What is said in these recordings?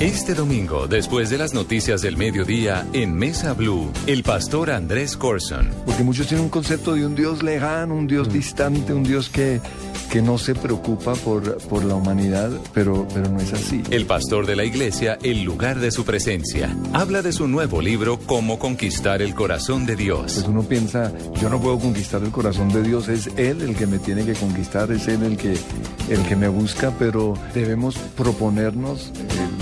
Este domingo, después de las noticias del mediodía, en Mesa Blue, el pastor Andrés Corson. Porque muchos tienen un concepto de un Dios lejano, un Dios distante, un Dios que, que no se preocupa por, por la humanidad, pero, pero no es así. El pastor de la iglesia, el lugar de su presencia. Habla de su nuevo libro, Cómo conquistar el corazón de Dios. Pues uno piensa, yo no puedo conquistar el corazón de Dios, es Él el que me tiene que conquistar, es Él el que, el que me busca, pero debemos proponernos eh,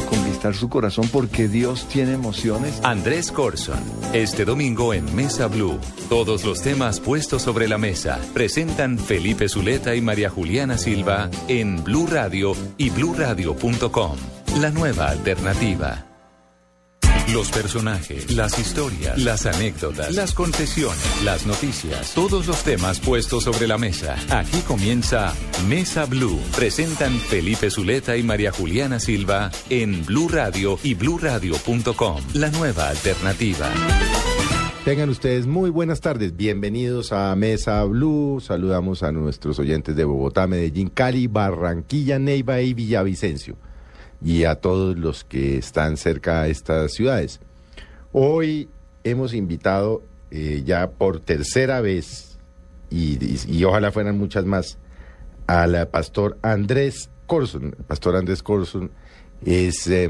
su corazón porque Dios tiene emociones. Andrés Corson, este domingo en Mesa Blue. Todos los temas puestos sobre la mesa presentan Felipe Zuleta y María Juliana Silva en Blue Radio y bluradio.com. La nueva alternativa. Los personajes, las historias, las anécdotas, las confesiones, las noticias, todos los temas puestos sobre la mesa. Aquí comienza Mesa Blue. Presentan Felipe Zuleta y María Juliana Silva en Blue Radio y bluradio.com. La nueva alternativa. Tengan ustedes muy buenas tardes. Bienvenidos a Mesa Blue. Saludamos a nuestros oyentes de Bogotá, Medellín, Cali, Barranquilla, Neiva y Villavicencio y a todos los que están cerca de estas ciudades. Hoy hemos invitado eh, ya por tercera vez, y, ojalá fueran muchas más, al pastor Andrés Corson. El pastor Andrés Corson es eh,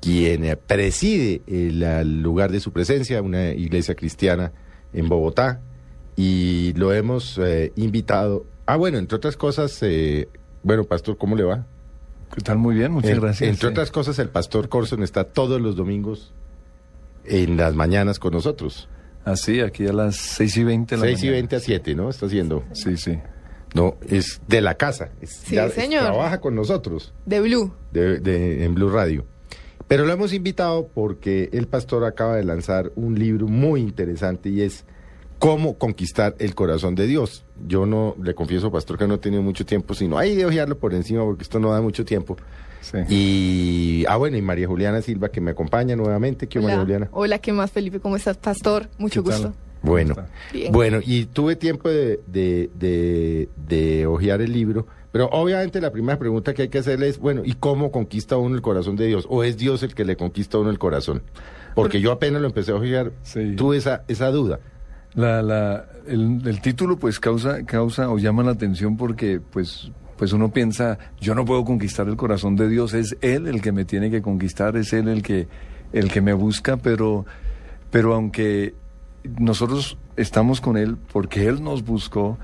quien preside el, el, lugar de su presencia, una iglesia cristiana en Bogotá, y lo hemos eh, invitado. Ah, bueno, entre otras cosas, eh, bueno, pastor, ¿cómo le va? ¿Qué tal? Muy bien, muchas en, gracias. Entre sí. otras cosas, el pastor Corson está todos los domingos en las mañanas con nosotros. Así, aquí a las 6 y 20 de la 6 mañana. y 20 a 7, ¿no? Está haciendo. Sí, sí. No, es de la casa. Es, sí, ya, señor. Es, trabaja con nosotros. De Blue. De, de, en Blue Radio. Pero lo hemos invitado porque el pastor acaba de lanzar un libro muy interesante y es cómo conquistar el corazón de Dios. Yo no, le confieso, pastor, que no he tenido mucho tiempo, sino hay de ojearlo por encima porque esto no da mucho tiempo. Sí. Y, ah, bueno, y María Juliana Silva, que me acompaña nuevamente. ¿Qué Hola. María Juliana? Hola, ¿qué más, Felipe? ¿Cómo estás, pastor? Mucho gusto. Bueno, Bien. bueno, y tuve tiempo de, de, de, de ojear el libro, pero obviamente la primera pregunta que hay que hacerle es, bueno, ¿y cómo conquista uno el corazón de Dios? ¿O es Dios el que le conquista a uno el corazón? Porque yo apenas lo empecé a ojear, Sí. tuve esa, esa duda. La, la, el, el título pues causa, causa o llama la atención porque pues, pues uno piensa, yo no puedo conquistar el corazón de Dios, es Él el que me tiene que conquistar, es Él el que, el que me busca, pero, pero aunque nosotros estamos con Él porque Él nos buscó,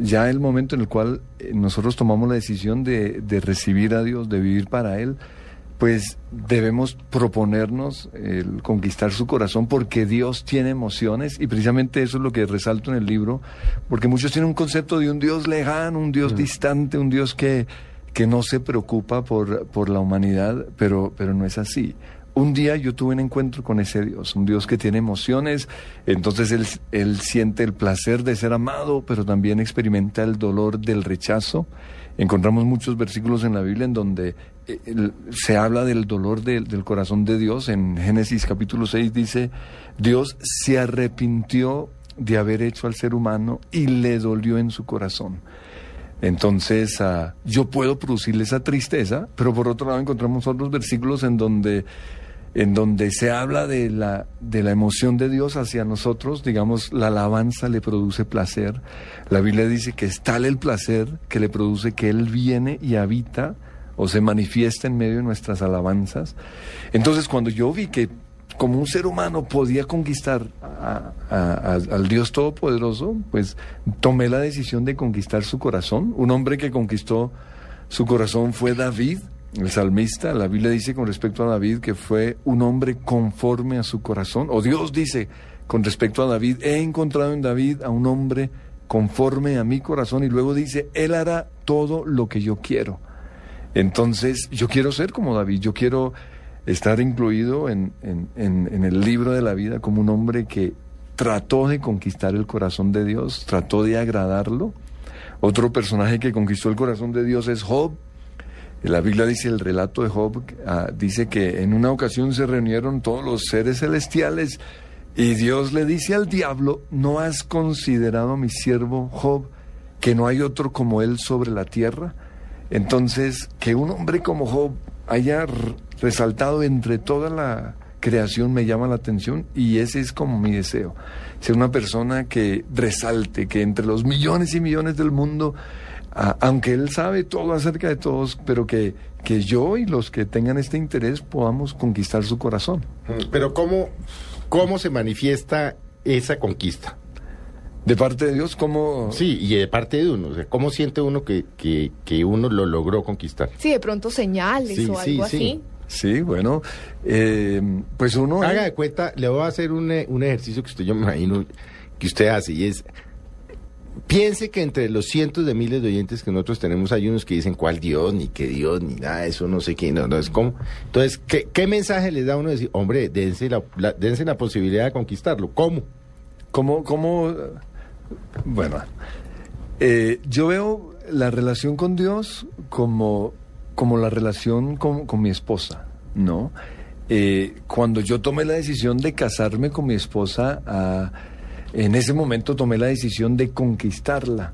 ya el momento en el cual eh, nosotros tomamos la decisión de, de recibir a Dios, de vivir para Él, pues debemos proponernos el conquistar su corazón porque Dios tiene emociones y precisamente eso es lo que resalto en el libro, porque muchos tienen un concepto de un Dios lejano, un Dios distante, un Dios que, que no se preocupa por, por la humanidad, pero, pero no es así. Un día yo tuve un encuentro con ese Dios, un Dios que tiene emociones, entonces él, él siente el placer de ser amado, pero también experimenta el dolor del rechazo. Encontramos muchos versículos en la Biblia en donde se habla del dolor del- corazón de Dios. En Génesis capítulo 6 dice, Dios se arrepintió de haber hecho al ser humano y le dolió en su corazón. Entonces, ah, yo puedo producirle esa tristeza, pero por otro lado encontramos otros versículos en donde, en donde se habla de la, de la emoción de Dios hacia nosotros, digamos, la alabanza le produce placer. La Biblia dice que es tal el placer que le produce que Él viene y habita o se manifiesta en medio de nuestras alabanzas. Entonces, cuando yo vi que como un ser humano podía conquistar al Dios Todopoderoso, pues tomé la decisión de conquistar su corazón. Un hombre que conquistó su corazón fue David, el salmista. La Biblia dice con respecto a David que fue un hombre conforme a su corazón. O Dios dice con respecto a David, he encontrado en David a un hombre conforme a mi corazón. Y luego dice, Él hará todo lo que yo quiero. Entonces, yo quiero ser como David, yo quiero estar incluido en, en, el libro de la vida como un hombre que trató de conquistar el corazón de Dios, trató de agradarlo. Otro personaje que conquistó el corazón de Dios es Job. La Biblia dice, el relato de Job ah, dice que en una ocasión se reunieron todos los seres celestiales y Dios le dice al diablo, ¿no has considerado a mi siervo Job que no hay otro como él sobre la tierra? Entonces, que un hombre como Job haya resaltado entre toda la creación me llama la atención y ese es como mi deseo. Ser una persona que resalte, que entre los millones y millones del mundo, aunque él sabe todo acerca de todos, pero que, que yo y los que tengan este interés podamos conquistar su corazón. Pero ¿cómo, cómo se manifiesta esa conquista? De parte de Dios, como... Sí, y de parte de uno. O sea, ¿cómo siente uno que, que, que uno lo logró conquistar? Sí, de pronto señales Sí, o sí, algo sí. así. Sí, bueno, eh, pues uno... Haga de cuenta, le voy a hacer un, eh, un ejercicio que usted, yo me imagino que usted hace, y es, piense que entre los cientos de miles de oyentes que nosotros tenemos hay unos que dicen cuál Dios, ni qué Dios, ni nada eso, no sé qué, no, no es como. Entonces, ¿qué, qué mensaje les da uno de decir, hombre, dense la, la- dense la posibilidad de conquistarlo? ¿Cómo? ¿Cómo, cómo, bueno, eh, yo veo la relación con Dios como, como la relación con, con mi esposa, ¿no? Eh, cuando yo tomé la decisión de casarme con mi esposa, ah, en ese momento tomé la decisión de conquistarla.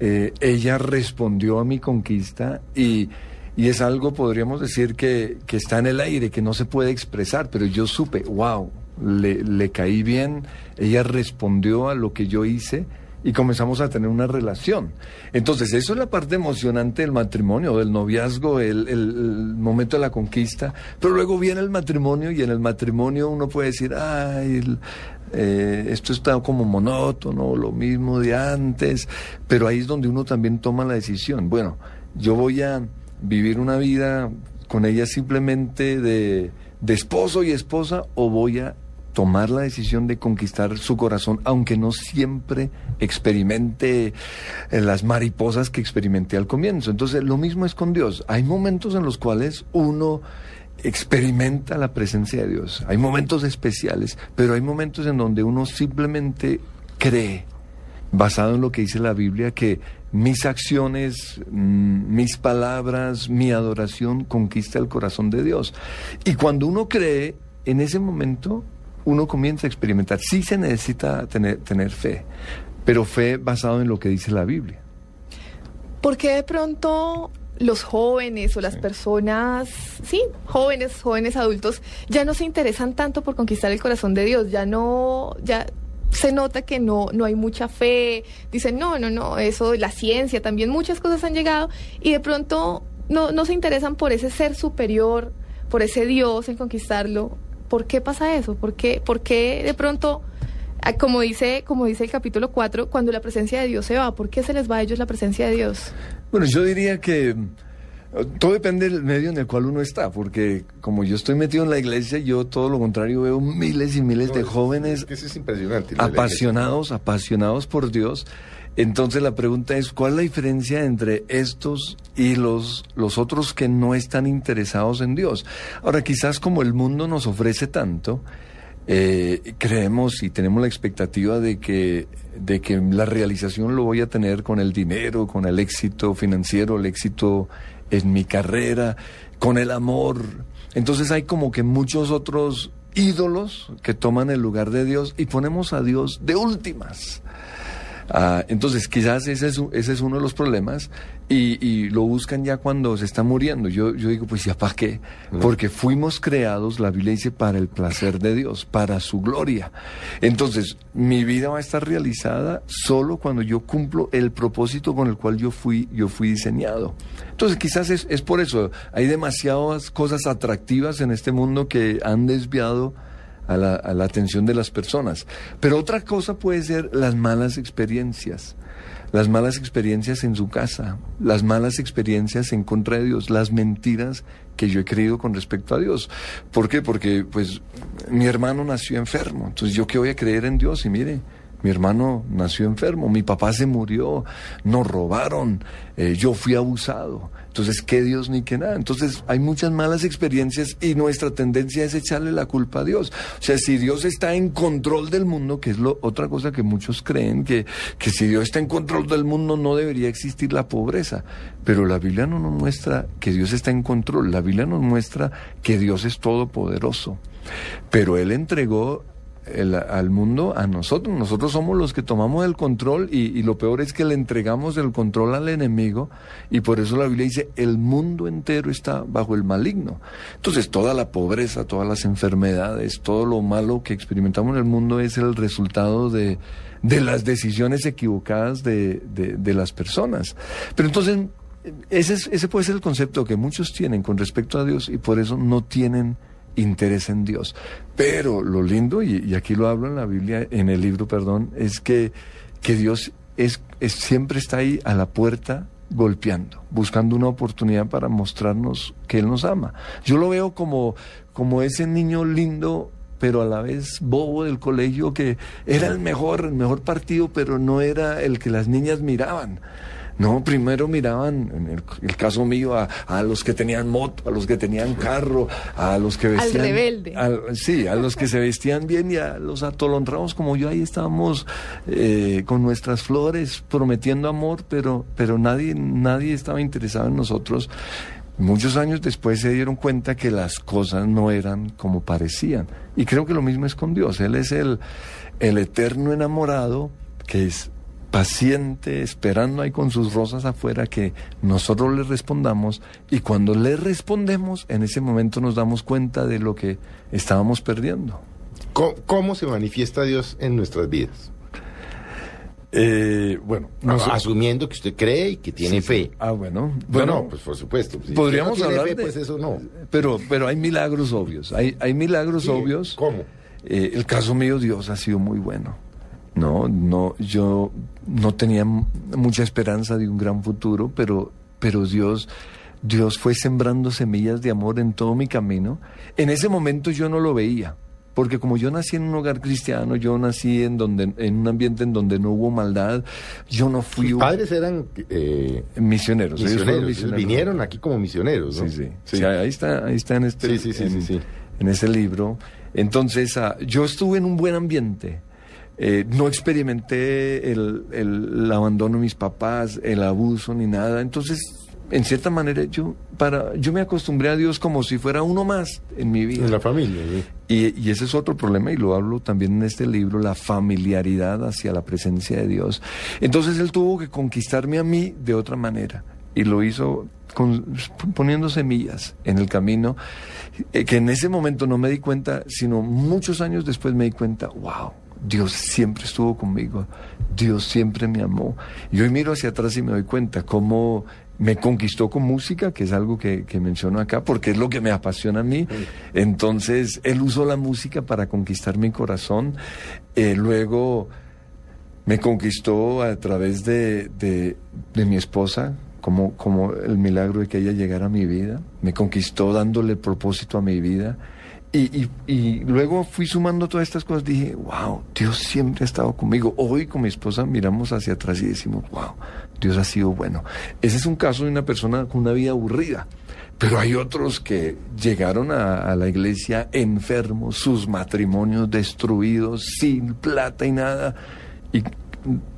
Eh, ella respondió a mi conquista y, y es algo, podríamos decir, que, que está en el aire, que no se puede expresar, pero yo supe, wow, le, le caí bien, ella respondió a lo que yo hice y comenzamos a tener una relación. Entonces, eso es la parte emocionante del matrimonio, del noviazgo, el, el- momento de la conquista, pero luego viene el matrimonio y en el matrimonio uno puede decir, ay, eh, esto está como monótono, lo mismo de antes, pero ahí es donde uno también toma la decisión. Bueno, yo voy a vivir una vida con ella simplemente de, de esposo y esposa o voy a tomar la decisión de conquistar su corazón, aunque no siempre experimente eh, las mariposas que experimenté al comienzo. Entonces, lo mismo es con Dios. Hay momentos en los cuales uno experimenta la presencia de Dios. Hay momentos especiales, pero hay momentos en donde uno simplemente cree, basado en lo que dice la Biblia, que mis acciones, mm, mis palabras, mi adoración conquista el corazón de Dios. Y cuando uno cree, en ese momento uno comienza a experimentar. Sí se necesita tener, tener fe, pero fe basado en lo que dice la Biblia. ¿Por qué de pronto los jóvenes o las personas, sí, jóvenes, jóvenes adultos, ya no se interesan tanto por conquistar el corazón de Dios? Ya no, ya se nota que no, no hay mucha fe. Dicen, no, no, no, eso, la ciencia, también muchas cosas han llegado y de pronto no, no se interesan por ese ser superior, por ese Dios en conquistarlo. ¿Por qué pasa eso? ¿Por qué, por qué de pronto, ah, como dice, como dice el capítulo 4, cuando la presencia de Dios se va, ¿por qué se les va a ellos la presencia de Dios? Bueno, yo diría que eh, todo depende del medio en el cual uno está, porque como yo estoy metido en la iglesia, yo todo lo contrario veo miles y miles de jóvenes Es que eso es impresionante. lo de la iglesia. apasionados, apasionados por Dios. Entonces la pregunta es, ¿cuál es la diferencia entre estos y los, los otros que no están interesados en Dios? Ahora, quizás como el mundo nos ofrece tanto, eh, creemos y tenemos la expectativa de que, de que la realización lo voy a tener con el dinero, con el éxito financiero, el éxito en mi carrera, con el amor. Entonces hay como que muchos otros ídolos que toman el lugar de Dios y ponemos a Dios de últimas. Ah, entonces, quizás ese es, ese es uno de los problemas y, y lo buscan ya cuando se está muriendo. Yo, yo digo, pues ya para qué, porque fuimos creados, la Biblia dice, para el placer de Dios, para su gloria. Entonces, mi vida va a estar realizada solo cuando yo cumplo el propósito con el cual yo fui, yo fui diseñado. Entonces, quizás es, es por eso, hay demasiadas cosas atractivas en este mundo que han desviado a la, atención de las personas. Pero otra cosa puede ser las malas experiencias. Las malas experiencias en su casa, las malas experiencias en contra de Dios, las mentiras que yo he creído con respecto a Dios. ¿Por qué? Porque pues mi hermano nació enfermo, entonces yo que voy a creer en Dios y mire, Mi hermano nació enfermo, mi papá se murió, nos robaron, eh, yo fui abusado. Entonces, ¿qué Dios ni qué nada? Entonces, hay muchas malas experiencias y nuestra tendencia es echarle la culpa a Dios. O sea, si Dios está en control del mundo, que es lo, otra cosa que muchos creen, que, que si Dios está en control del mundo no debería existir la pobreza. Pero la Biblia no nos muestra que Dios está en control, la Biblia nos muestra que Dios es todopoderoso. Pero Él entregó al mundo a nosotros. Nosotros somos los que tomamos el control y, lo peor es que le entregamos el control al enemigo y por eso la Biblia dice el mundo entero está bajo el maligno. Entonces toda la pobreza, todas las enfermedades, todo lo malo que experimentamos en el mundo es el resultado de, de las decisiones equivocadas de, de- las personas. Pero entonces ese, es- ese puede ser el concepto que muchos tienen con respecto a Dios y por eso no tienen interés en Dios. Pero lo lindo, y, aquí lo hablo en la Biblia, en el libro, perdón, es que, que Dios es, es- siempre está ahí a la puerta golpeando, buscando una oportunidad para mostrarnos que Él nos ama. Yo lo veo como, como ese niño lindo pero a la vez bobo del colegio que era el mejor, el mejor partido, pero no era el que las niñas miraban. No, primero miraban, en el, el caso mío, a, a los que tenían moto, a los que tenían carro, a los que vestían... rebelde. al- sí, a los que se vestían bien y a los atolondrados como yo, ahí estábamos eh, con nuestras flores prometiendo amor, pero, pero nadie, nadie estaba interesado en nosotros. Muchos años después se dieron cuenta que las cosas no eran como parecían. Y creo que lo mismo es con Dios. Él es el, el eterno enamorado que es paciente, esperando ahí con sus rosas afuera que nosotros le respondamos y cuando le respondemos, en ese momento nos damos cuenta de lo que estábamos perdiendo. ¿Cómo, cómo se manifiesta Dios en nuestras vidas? Eh, bueno, Asumiendo que usted cree y que tiene Sí, fe. Ah, bueno. No, Bueno, no, pues por supuesto. Si podríamos no hablar fe, de... Pues eso no. Pero, pero hay milagros obvios. Hay, hay milagros Sí, obvios. ¿Cómo? Eh, el caso mío, Dios ha sido muy bueno. No, no, yo no tenía mucha esperanza de un gran futuro, pero, pero Dios, Dios fue sembrando semillas de amor en todo mi camino. En ese momento yo no lo veía, porque como yo nací en un hogar cristiano, yo nací en donde, en un ambiente en donde no hubo maldad, yo no fui Sus padres eran eh, misioneros. ellos misioneros. ellos Vinieron aquí como misioneros, ¿no? Sí, sí. Sí, ahí está, ahí está en este, Sí, sí, sí, en, sí, sí. en ese libro. Entonces, ah, yo estuve en un buen ambiente. Eh, no experimenté el, el- el abandono de mis papás, el abuso ni nada. Entonces, en cierta manera, yo para yo me acostumbré a Dios como si fuera uno más en mi vida. En la familia. sí. Y, y ese es otro problema, y lo hablo también en este libro, la familiaridad hacia la presencia de Dios. Entonces él tuvo que conquistarme a mí de otra manera, y lo hizo con- poniendo semillas en el camino, eh, que en ese momento no me di cuenta, sino muchos años después me di cuenta, wow. Dios siempre estuvo conmigo, Dios siempre me amó. Y hoy miro hacia atrás y me doy cuenta cómo me conquistó con música, que es algo que, que menciono acá, porque es lo que me apasiona a mí. Entonces, él usó la música para conquistar mi corazón. Eh, luego me conquistó a través de, de- de mi esposa, como, como el milagro de que ella llegara a mi vida. Me conquistó dándole propósito a mi vida. Y, luego fui sumando todas estas cosas, dije, wow, Dios siempre ha estado conmigo. Hoy con mi esposa miramos hacia atrás y decimos, wow, Dios ha sido bueno. Ese es un caso de una persona con una vida aburrida. Pero hay otros que llegaron a, a la iglesia enfermos, sus matrimonios destruidos, sin plata y nada, y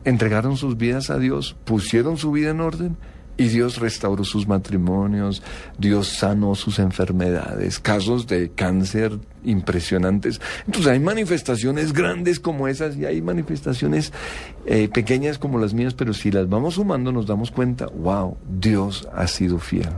entregaron sus vidas a Dios, pusieron su vida en orden y Dios restauró sus matrimonios, Dios sanó sus enfermedades, casos de cáncer impresionantes. Entonces hay manifestaciones grandes como esas y hay manifestaciones eh, pequeñas como las mías, pero si las vamos sumando nos damos cuenta, wow, Dios ha sido fiel.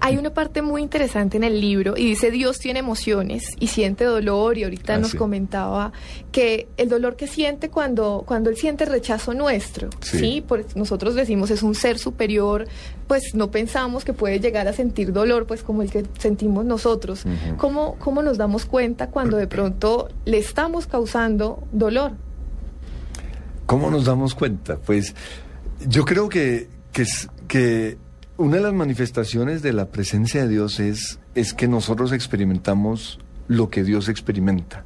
Hay una parte muy interesante en el libro y dice Dios tiene emociones y siente dolor y ahorita Ah, nos sí. comentaba que el dolor que siente cuando, cuando él siente rechazo nuestro, Sí. ¿sí? Por- nosotros decimos es un ser superior, pues no pensamos que puede llegar a sentir dolor pues como el que sentimos nosotros. ¿Cómo, ¿Cómo nos damos cuenta cuando de pronto le estamos causando dolor? ¿Cómo nos damos cuenta? Pues yo creo que, que, que una de las manifestaciones de la presencia de Dios es, es que nosotros experimentamos lo que Dios experimenta.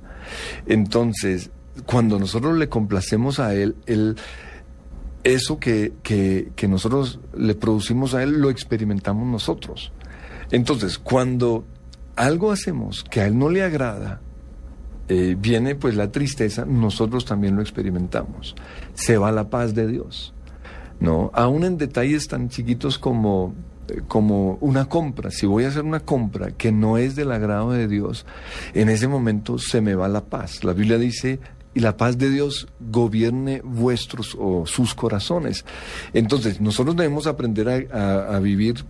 Entonces, cuando nosotros le complacemos a Él, Él eso que, que, que nosotros le producimos a Él lo experimentamos nosotros. Entonces, cuando algo hacemos que a Él no le agrada, eh, viene pues la tristeza, nosotros también lo experimentamos. Se va la paz de Dios. ¿No? Aún en detalles tan chiquitos como, eh, como una compra. Si voy a hacer una compra que no es del agrado de Dios, en ese momento se me va la paz. La Biblia dice, y la paz de Dios gobierne vuestros o sus corazones. Entonces, nosotros debemos aprender a, a vivir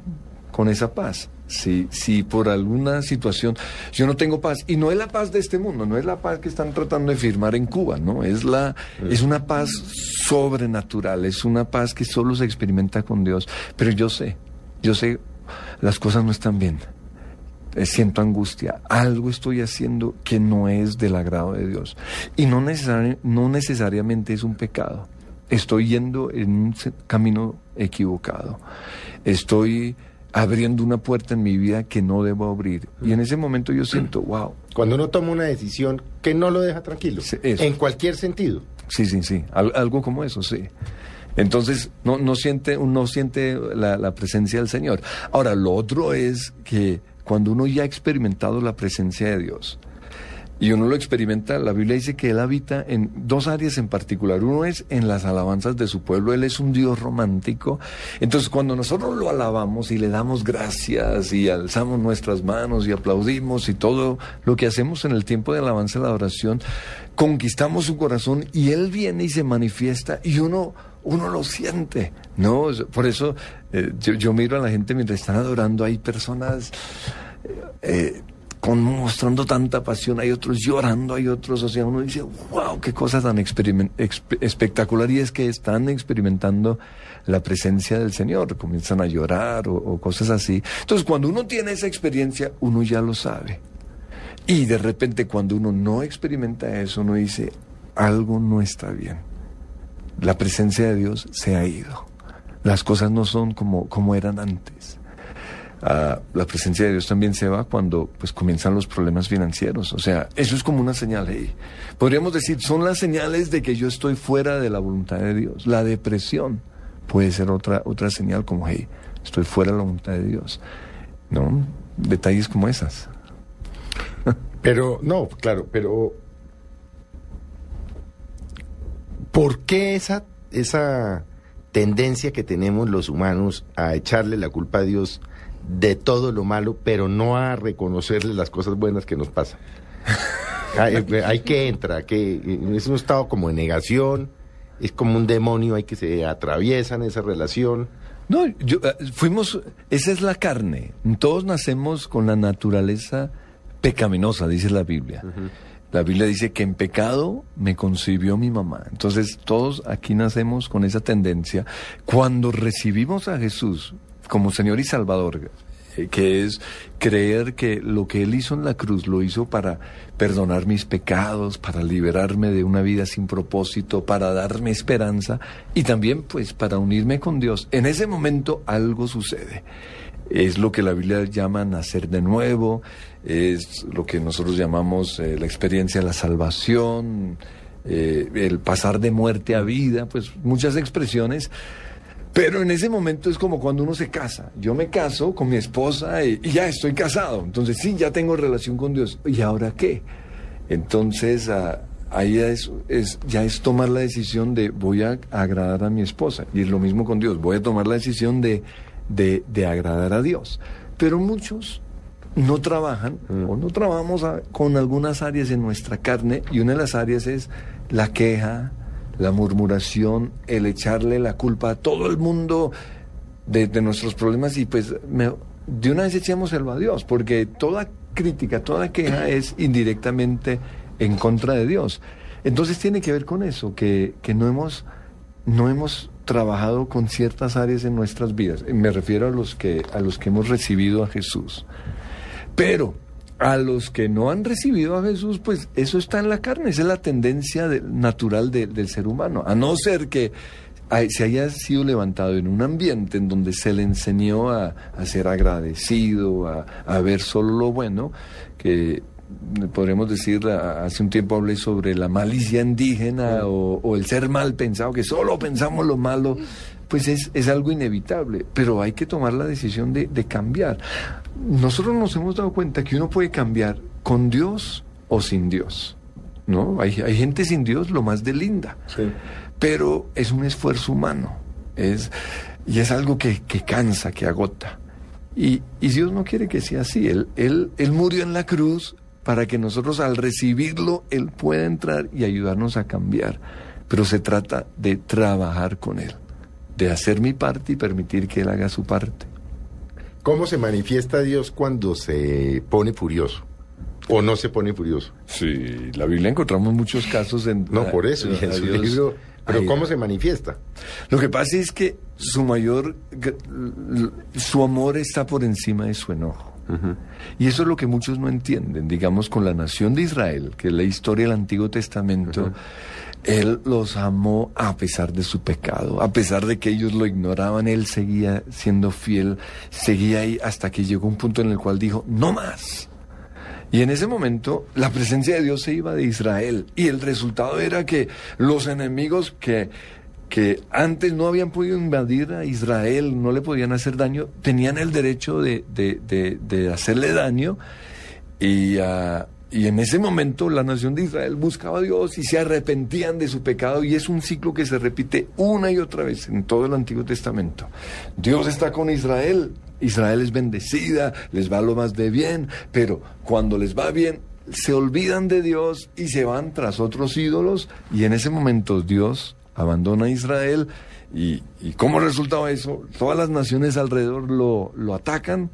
con esa paz. Si, si por alguna situación yo no tengo paz, y no es la paz de este mundo, no es la paz que están tratando de firmar en Cuba, ¿no? Es, la, es una paz sobrenatural, es una paz que solo se experimenta con Dios. Pero yo sé, yo sé, las cosas no están bien. Eh, siento angustia, algo estoy haciendo que no es del agrado de Dios. Y no, no necesariamente es un pecado. Estoy yendo en un camino equivocado. Estoy abriendo una puerta en mi vida que no debo abrir. Y en ese momento yo siento, wow. Cuando uno toma una decisión que no lo deja tranquilo, en cualquier sentido. Sí, sí, sí, algo como eso, sí. Entonces no, no siente, uno siente la, la presencia del Señor. Ahora, lo otro es que cuando uno ya ha experimentado la presencia de Dios, y uno lo experimenta, la Biblia dice que Él habita en dos áreas en particular. Uno es en las alabanzas de su pueblo, Él es un Dios romántico. Entonces cuando nosotros lo alabamos y le damos gracias y alzamos nuestras manos y aplaudimos y todo lo que hacemos en el tiempo de alabanza y la adoración, conquistamos su corazón y Él viene y se manifiesta y uno uno lo siente, ¿no? Por eso eh, yo, miro a la gente mientras están adorando, hay personas eh, con, mostrando tanta pasión, hay otros llorando, hay otros, o sea, uno dice, wow, qué cosa tan espectacular y es que están experimentando la presencia del Señor, comienzan a llorar o, cosas así. Entonces, cuando uno tiene esa experiencia, uno ya lo sabe. Y de repente cuando uno no experimenta eso, uno dice, algo no está bien. La presencia de Dios se ha ido. Las cosas no son como, como eran antes la presencia de Dios también se va cuando pues comienzan los problemas financieros. O sea, eso es como una señal. ahí. Podríamos decir, son las señales de que yo estoy fuera de la voluntad de Dios. La depresión puede ser otra, otra señal como, hey, estoy fuera de la voluntad de Dios. ¿No? Detalles como esas. pero, no, claro, pero... ¿Por qué esa, esa tendencia que tenemos los humanos a echarle la culpa a Dios de todo lo malo, pero no a reconocerle las cosas buenas que nos pasan. hay, que entrar, que es un estado como de negación, es como un demonio, hay que se atraviesan esa relación. No, yo, eh, fuimos, esa es la carne. Todos nacemos con la naturaleza pecaminosa, dice la Biblia. La Biblia dice que en pecado me concibió mi mamá. Entonces todos aquí nacemos con esa tendencia. Cuando recibimos a Jesús, como Señor y Salvador, eh, que es creer que lo que Él hizo en la cruz lo hizo para perdonar mis pecados, para liberarme de una vida sin propósito, para darme esperanza y también pues para unirme con Dios. En ese momento algo sucede. Es lo que la Biblia llama nacer de nuevo, es lo que nosotros llamamos eh, la experiencia de la salvación, eh, el pasar de muerte a vida, pues muchas expresiones pero en ese momento es como cuando uno se casa. Yo me caso con mi esposa y, ya estoy casado. Entonces sí, ya tengo relación con Dios. ¿Y ahora qué? Entonces ah, ahí es, ya es tomar la decisión de voy a agradar a mi esposa. Y es lo mismo con Dios. Voy a tomar la decisión de, de, agradar a Dios. Pero muchos no trabajan mm. o no trabajamos con algunas áreas en nuestra carne y una de las áreas es la queja, la murmuración, el echarle la culpa a todo el mundo de, nuestros problemas y pues de una vez echémoselo a Dios, porque toda crítica, toda queja es indirectamente en contra de Dios. Entonces tiene que ver con eso, que, que no, hemos, no hemos trabajado con ciertas áreas en nuestras vidas. Me refiero a los que, a los que hemos recibido a Jesús. Pero a los que no han recibido a Jesús, pues eso está en la carne, esa es la tendencia natural del ser humano, a no ser que se haya sido levantado en un ambiente en donde se le enseñó a, ser agradecido, a, ver solo lo bueno, que podríamos decir, hace un tiempo hablé sobre la malicia indígena o, o el ser mal pensado, que solo pensamos lo malo, pues es, es algo inevitable, pero hay que tomar la decisión de, de cambiar. Nosotros nos hemos dado cuenta que uno puede cambiar con Dios o sin Dios. ¿no? Hay, hay gente sin Dios lo más de linda, pero es un esfuerzo humano es, y es algo que, que cansa, que agota. Y, y Dios no quiere que sea así. Él, él, él murió en la cruz para que nosotros al recibirlo, Él pueda entrar y ayudarnos a cambiar. Pero se trata de trabajar con Él, de hacer mi parte y permitir que Él haga su parte. ¿Cómo se manifiesta Dios cuando se pone furioso? ¿O no se pone furioso? Sí, la Biblia encontramos muchos casos en... No, por eso, en su Dios- libro. Pero ¿cómo se manifiesta? Lo que pasa es que su mayor, su amor está por encima de su enojo. Y eso es lo que muchos no entienden. Digamos, con la nación de Israel, que es la historia del Antiguo Testamento, Él los amó a pesar de su pecado, a pesar de que ellos lo ignoraban, Él seguía siendo fiel, seguía ahí hasta que llegó un punto en el cual dijo, no más. Y en ese momento la presencia de Dios se iba de Israel y el resultado era que los enemigos que, que antes no habían podido invadir a Israel, no le podían hacer daño, tenían el derecho de, de- de- hacerle daño y, ah, y en ese momento la nación de Israel buscaba a Dios y se arrepentían de su pecado y es un ciclo que se repite una y otra vez en todo el Antiguo Testamento. Dios está con Israel, Israel es bendecida, les va lo más de bien, pero cuando les va bien se olvidan de Dios y se van tras otros ídolos y en ese momento Dios abandona a Israel y, y como resultado eso, todas las naciones alrededor lo, lo atacan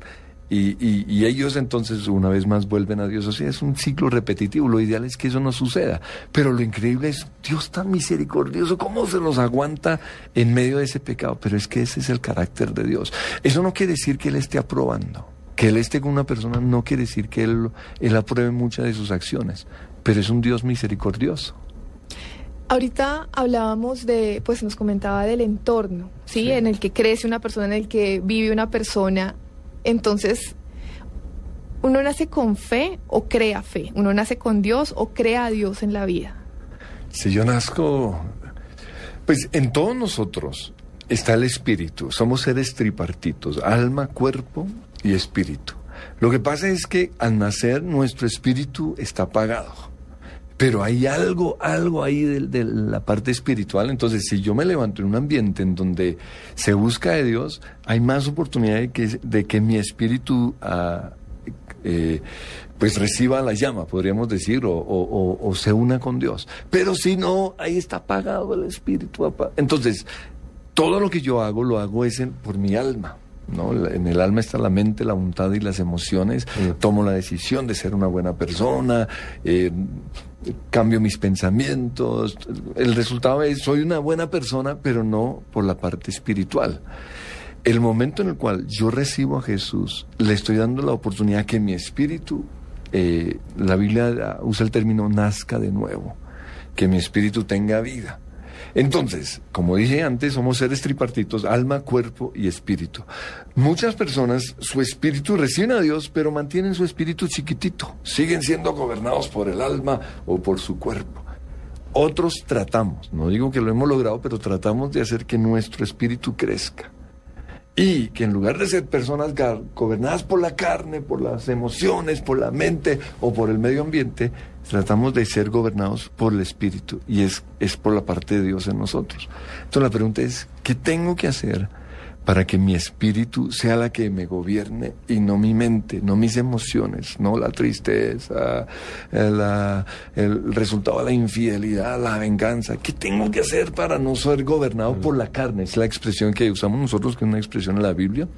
y, y- y ellos entonces una vez más vuelven a Dios. O sea, es un ciclo repetitivo. Lo ideal es que eso no suceda. Pero lo increíble es Dios tan misericordioso, cómo se nos aguanta en medio de ese pecado. Pero es que ese es el carácter de Dios. Eso no quiere decir que Él esté aprobando. Que Él esté con una persona no quiere decir que Él, él apruebe muchas de sus acciones. Pero es un Dios misericordioso. Ahorita hablábamos de, pues nos comentaba del entorno, ¿sí? En el que crece una persona, en el que vive una persona. Entonces, ¿uno nace con fe o crea fe? ¿Uno nace con Dios o crea a Dios en la vida? Si yo nazco, pues en todos nosotros está el espíritu. Somos seres tripartitos, alma, cuerpo y espíritu. Lo que pasa es que al nacer nuestro espíritu está apagado. Pero hay algo, algo ahí de, la parte espiritual. Entonces, si yo me levanto en un ambiente en donde se busca de Dios, hay más oportunidad de que, de que mi espíritu ah, eh, pues reciba la llama, podríamos decir, o, se una con Dios. Pero si no, ahí está apagado el espíritu. Entonces, todo lo que yo hago lo hago es en- por mi alma. ¿No? En el alma está la mente, la voluntad y las emociones. Tomo la decisión de ser una buena persona, eh, cambio mis pensamientos. El resultado es, soy una buena persona, pero no por la parte espiritual. El momento en el cual yo recibo a Jesús, le estoy dando la oportunidad que mi espíritu, eh, la Biblia usa el término nazca de nuevo, que mi espíritu tenga vida. Entonces, como dije antes, somos seres tripartitos, alma, cuerpo y espíritu. Muchas personas, su espíritu reciben a Dios, pero mantienen su espíritu chiquitito. Siguen siendo gobernados por el alma o por su cuerpo. Otros tratamos, no digo que lo hemos logrado, pero tratamos de hacer que nuestro espíritu crezca. Y que en lugar de ser personas gobernadas por la carne, por las emociones, por la mente o por el medio ambiente, tratamos de ser gobernados por el Espíritu y es, es por la parte de Dios en nosotros. Entonces la pregunta es, ¿qué tengo que hacer para que mi espíritu sea la que me gobierne y no mi mente, no mis emociones, no la tristeza, eh, el resultado de la infidelidad, la venganza. ¿Qué tengo que hacer para no ser gobernado por la carne? Es la expresión que usamos nosotros, que es una expresión en la Biblia.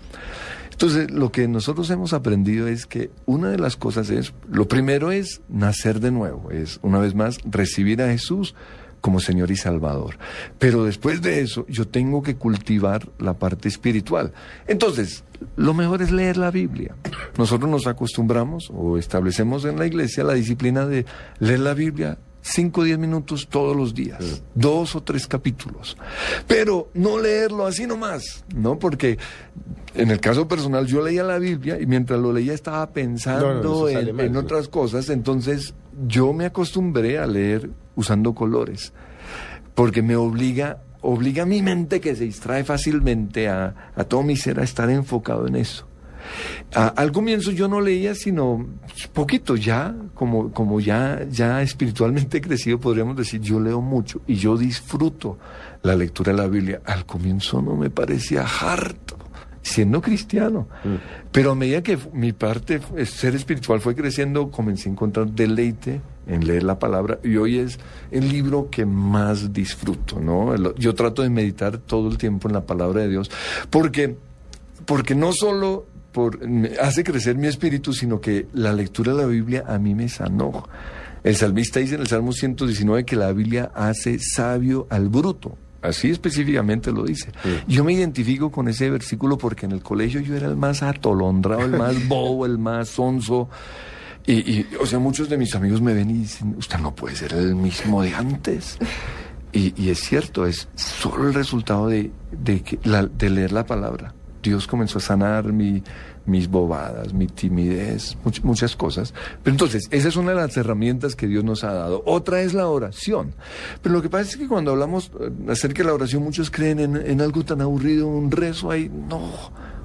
Entonces, lo que nosotros hemos aprendido es que una de las cosas es, lo primero es nacer de nuevo, es una vez más recibir a Jesús como Señor y Salvador. Pero después de eso, yo tengo que cultivar la parte espiritual. Entonces, lo mejor es leer la Biblia. Nosotros nos acostumbramos o establecemos en la iglesia la disciplina de leer la Biblia 5 o 10 minutos todos los días, dos o tres capítulos. Pero no leerlo así nomás, ¿no? Porque en el caso personal yo leía la Biblia y mientras lo leía estaba pensando No, no, en, mal, en eso. otras cosas, entonces yo me acostumbré a leer usando colores, porque me obliga, obliga a mi mente que se distrae fácilmente a, a todo mi ser a estar enfocado en eso. A- al comienzo yo no leía sino poquito, ya como, como ya, ya espiritualmente crecido podríamos decir, yo leo mucho y yo disfruto la lectura de la Biblia. Al comienzo no me parecía harto, siendo cristiano. Pero a medida que mi parte, eh, ser espiritual fue creciendo, comencé a encontrar deleite en leer la palabra y hoy es el libro que más disfruto, ¿no? Yo trato de meditar todo el tiempo en la palabra de Dios porque porque no solo por, me hace crecer mi espíritu, sino que la lectura de la Biblia a mí me sanó. El salmista dice en el Salmo 119 que la Biblia hace sabio al bruto. Así específicamente lo dice. Yo me identifico con ese versículo porque en el colegio yo era el más atolondrado, el más bobo, el más sonso. Y, o sea, muchos de mis amigos me ven y dicen, usted no puede ser el mismo de antes. Y, y es cierto, es solo el resultado de, de leer la palabra. Dios comenzó a sanar mi, mis bobadas, mi timidez, much- muchas cosas. Pero entonces, esa es una de las herramientas que Dios nos ha dado. Otra es la oración. Pero lo que pasa es que cuando hablamos eh, acerca de la oración, muchos creen en, en algo tan aburrido, un rezo ahí. No,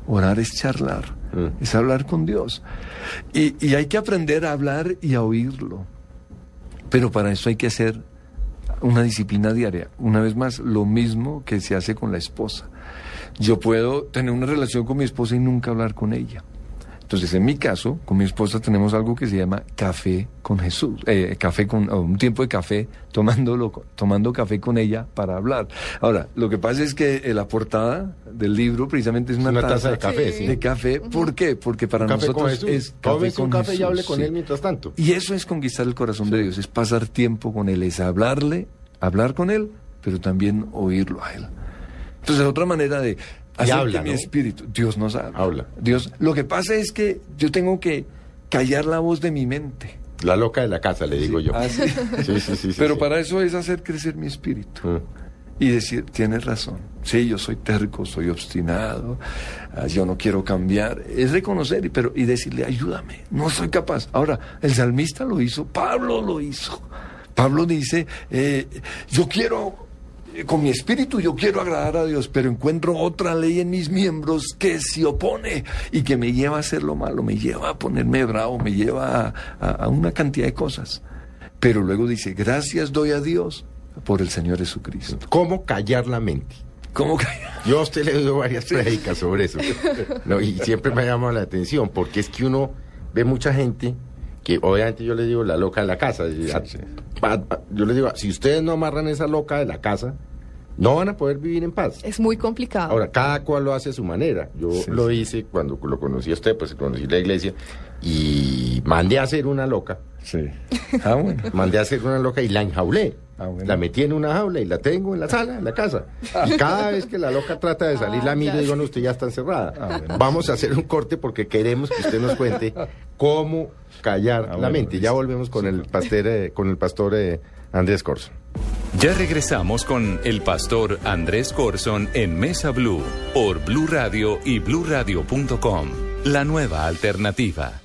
orar es charlar, es hablar con Dios. Y, y hay que aprender a hablar y a oírlo. Pero para eso hay que hacer una disciplina diaria. Una vez más, lo mismo que se hace con la esposa. Yo puedo tener una relación con mi esposa y nunca hablar con ella. Entonces, en mi caso, con mi esposa tenemos algo que se llama café con Jesús, eh, café con, un tiempo de café, tomándolo, tomando café con ella para hablar. Ahora, lo que pasa es que eh, la portada del libro precisamente es una, una taza de café, sí. de café. ¿Por qué? Porque para café con nosotros Jesús. es Tómese un café y Jesús, hable con sí. él mientras tanto. Y eso es conquistar el corazón de Dios, es pasar tiempo con Él, es hablarle, hablar con Él, pero también oírlo a Él. Entonces, otra manera de hacer habla, que mi espíritu, Dios nos habla. Habla. Dios, lo que pasa es que yo tengo que callar la voz de mi mente. La loca de la casa, le digo yo. Ah, sí. Sí, sí, sí, sí, pero para eso es hacer crecer mi espíritu. Mm. Y decir, tienes razón. Sí, yo soy terco, soy obstinado, ah, yo no quiero cambiar. Es reconocer y, pero, y decirle, ayúdame, no soy capaz. Ahora, el salmista lo hizo, Pablo lo hizo. Pablo dice, eh, yo quiero, con mi espíritu yo quiero agradar a Dios, pero encuentro otra ley en mis miembros que se opone y que me lleva a hacer lo malo, me lleva a ponerme bravo, me lleva a- una cantidad de cosas. Pero luego dice, gracias doy a Dios por el Señor Jesucristo. ¿Cómo callar la mente? ¿Cómo? Yo a usted le doy varias prédicas sobre eso. No, y siempre me ha llamado la atención, porque es que uno ve mucha gente que obviamente yo le digo la loca de la casa. y a- a- a- yo le digo, si ustedes no amarran esa loca de la casa, no van a poder vivir en paz. Es muy complicado. Ahora, cada cual lo hace a su manera. Yo Sí, lo hice cuando lo conocí a usted, pues conocí la iglesia y mandé a hacer una loca. Sí. Ah, bueno. Mandé a hacer una loca y la enjaulé. Ah, bueno. La metí en una jaula y la tengo en la sala, en la casa. Y cada vez que la loca trata de salir, Ah, la miro ya. y digo, no, usted ya está encerrada. Ah, bueno. Vamos a hacer un corte porque queremos que usted nos cuente cómo callar Ah, la bueno, mente. Ya volvemos con el, pastor, eh, con el pastor eh, Andrés Corso. Ya regresamos con el pastor Andrés Corson en Mesa Blue por Blue Radio y bluradio.com. La nueva alternativa.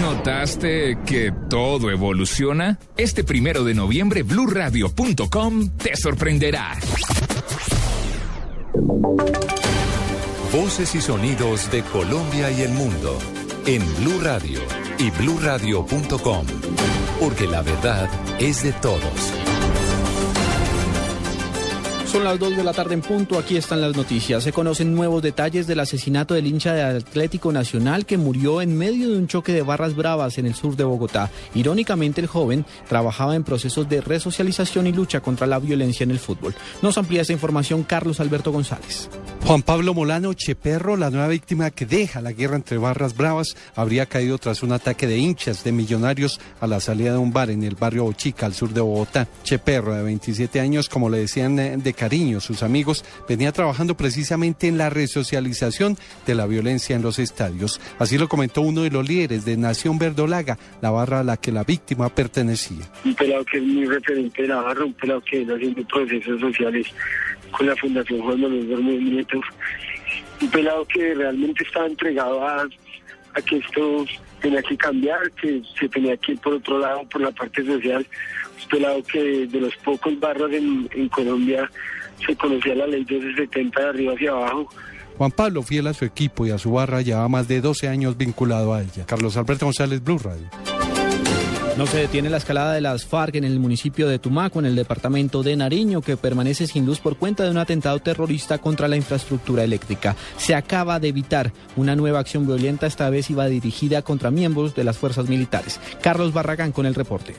¿Notaste que todo evoluciona? Este primero de noviembre, bluradio.com te sorprenderá. Voces y sonidos de Colombia y el mundo en Blue Radio y bluradio.com. Porque la verdad es de todos. Son las 2 de la tarde en punto, aquí están las noticias. Se conocen nuevos detalles del asesinato del hincha de Atlético Nacional que murió en medio de un choque de barras bravas en el sur de Bogotá. Irónicamente, el joven trabajaba en procesos de resocialización y lucha contra la violencia en el fútbol. Nos amplía esta información Carlos Alberto González. Juan Pablo Molano Cheperro, la nueva víctima que deja la guerra entre barras bravas, habría caído tras un ataque de hinchas de millonarios a la salida de un bar en el barrio Bochica, al sur de Bogotá. Cheperro, de 27 años, como le decían eh, de Cariño, sus amigos, venía trabajando precisamente en la resocialización de la violencia en los estadios. Así lo comentó uno de los líderes de Nación Verdolaga, la barra a la que la víctima pertenecía. Un pelado que es muy referente de la barra, un pelado que viene haciendo procesos sociales con la Fundación Juan Manuel Bermúdez Nieto. Un pelado que realmente estaba entregado a, que esto tenía que cambiar, que se tenía que ir por otro lado, por la parte social. Un pelado que de los pocos barrios en, en Colombia se conocía la ley 1270 de arriba hacia abajo. Juan Pablo, fiel a su equipo y a su barra, lleva más de 12 años vinculado a ella. Carlos Alberto González, Blue Radio. No se detiene la escalada de las FARC en el municipio de Tumaco, en el departamento de Nariño, que permanece sin luz por cuenta de un atentado terrorista contra la infraestructura eléctrica. Se acaba de evitar una nueva acción violenta, esta vez iba dirigida contra miembros de las fuerzas militares. Carlos Barragán con el reporte.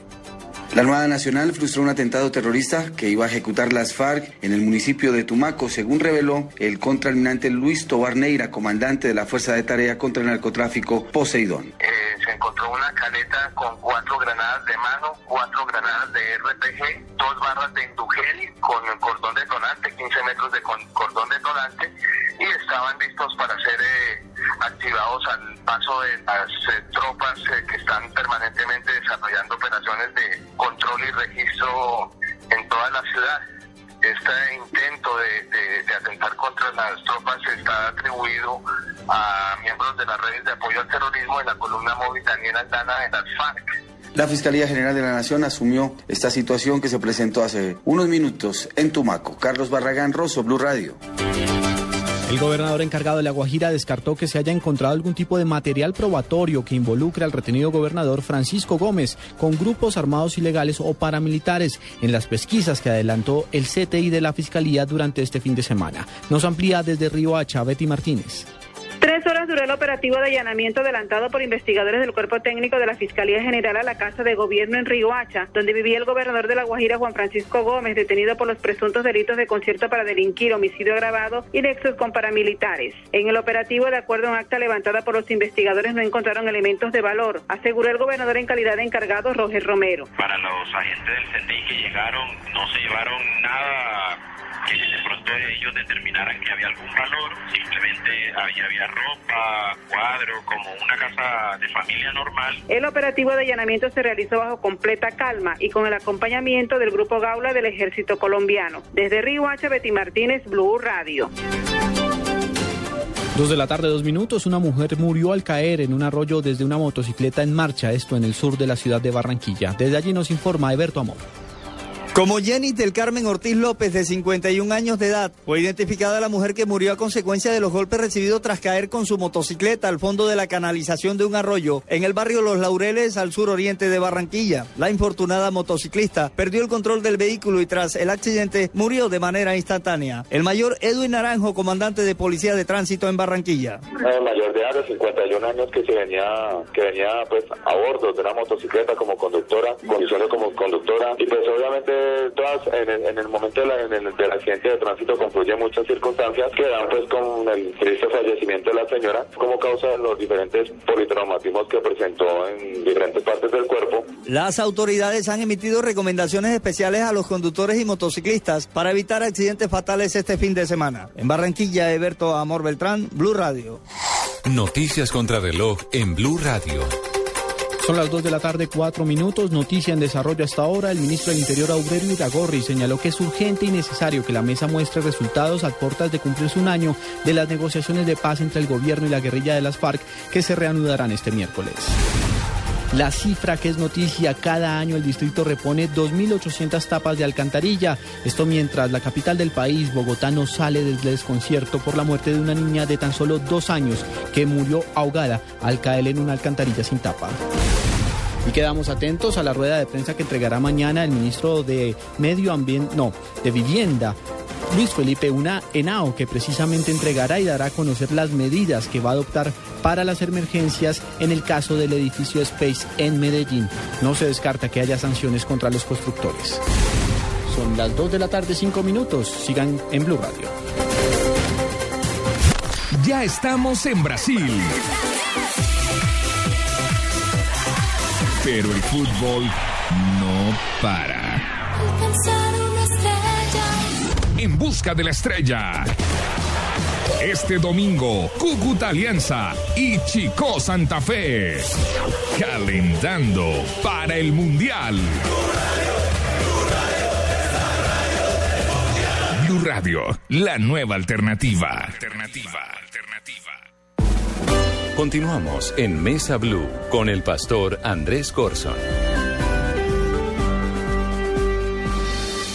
La Armada Nacional frustró un atentado terrorista que iba a ejecutar las FARC en el municipio de Tumaco, según reveló el contraalmirante Luis Tobar Neira, comandante de la Fuerza de Tarea contra el Narcotráfico Poseidón. Eh, se encontró una caleta con cuatro granadas de mano, cuatro granadas de RPG, dos barras de indugel con cordón detonante, 15 metros de cordón detonante, y estaban listos para ser eh, activados al paso de las eh, tropas eh, que están permanentemente desarrollando operaciones de control y registro en toda la ciudad. Este intento de, de, de, atentar contra las tropas está atribuido a miembros de las redes de apoyo al terrorismo de la columna móvil Daniel Aldana de las FARC. La Fiscalía General de la Nación asumió esta situación que se presentó hace unos minutos en Tumaco. Carlos Barragán Rosso, Blue Radio. El gobernador encargado de La Guajira descartó que se haya encontrado algún tipo de material probatorio que involucre al retenido gobernador Francisco Gómez con grupos armados ilegales o paramilitares en las pesquisas que adelantó el CTI de la Fiscalía durante este fin de semana. Nos amplía desde Río Hacha, Betty Martínez. Tres horas duró el operativo de allanamiento adelantado por investigadores del Cuerpo Técnico de la Fiscalía General a la Casa de Gobierno en Río Hacha, donde vivía el gobernador de La Guajira, Juan Francisco Gómez, detenido por los presuntos delitos de concierto para delinquir, homicidio agravado y nexos con paramilitares. En el operativo, de acuerdo a un acta levantada por los investigadores, no encontraron elementos de valor, aseguró el gobernador en calidad de encargado, Roger Romero. Para los agentes del CNI que llegaron, no se llevaron nada que de pronto ellos determinaran que había algún valor, simplemente había, había ropa, cuadro, como una casa de familia normal. El operativo de allanamiento se realizó bajo completa calma y con el acompañamiento del Grupo Gaula del Ejército Colombiano. Desde Río H. Betty Martínez, Blue Radio. Dos de la tarde, dos minutos. Una mujer murió al caer en un arroyo desde una motocicleta en marcha, esto en el sur de la ciudad de Barranquilla. Desde allí nos informa Eberto Amor. Como Jenny del Carmen Ortiz López, de 51 años de edad, fue identificada la mujer que murió a consecuencia de los golpes recibidos tras caer con su motocicleta al fondo de la canalización de un arroyo en el barrio Los Laureles, al sur oriente de Barranquilla. La infortunada motociclista perdió el control del vehículo y tras el accidente murió de manera instantánea. El mayor Edwin Naranjo, comandante de Policía de Tránsito en Barranquilla. El mayor de edad, de 51 años, que se venía, que venía pues a bordo de una motocicleta como conductora, condiciones como conductora, y pues obviamente todas en el, en el momento de la, en el, del accidente de tránsito confluyen muchas circunstancias que dan pues con el triste fallecimiento de la señora como causa de los diferentes politraumatismos que presentó en diferentes partes del cuerpo. Las autoridades han emitido recomendaciones especiales a los conductores y motociclistas para evitar accidentes fatales este fin de semana. En Barranquilla, Eberto Amor Beltrán, Blue Radio. Noticias contra reloj en Blue Radio. Son las 2 de la tarde, 4 minutos. Noticia en desarrollo hasta ahora. El ministro del Interior, Aurelio Iragorri, señaló que es urgente y necesario que la mesa muestre resultados a puertas de cumplirse un año de las negociaciones de paz entre el gobierno y la guerrilla de las FARC que se reanudarán este miércoles. La cifra que es noticia, cada año el distrito repone 2.800 tapas de alcantarilla. Esto mientras la capital del país, Bogotá, no sale del desconcierto por la muerte de una niña de tan solo dos años que murió ahogada al caer en una alcantarilla sin tapa. Y quedamos atentos a la rueda de prensa que entregará mañana el ministro de Medio Ambiente, no, de Vivienda, Luis Felipe Una Henao, que precisamente entregará y dará a conocer las medidas que va a adoptar para las emergencias en el caso del edificio Space en Medellín. No se descarta que haya sanciones contra los constructores. Son las 2 de la tarde, 5 minutos. Sigan en Blue Radio. Ya estamos en Brasil. Pero el fútbol no para. en busca de la estrella. Este domingo, Cúcuta Alianza y Chico Santa Fe. Calentando para el Mundial. Blue Radio, la nueva alternativa. Alternativa, alternativa. Continuamos en Mesa Blue con el pastor Andrés Corson.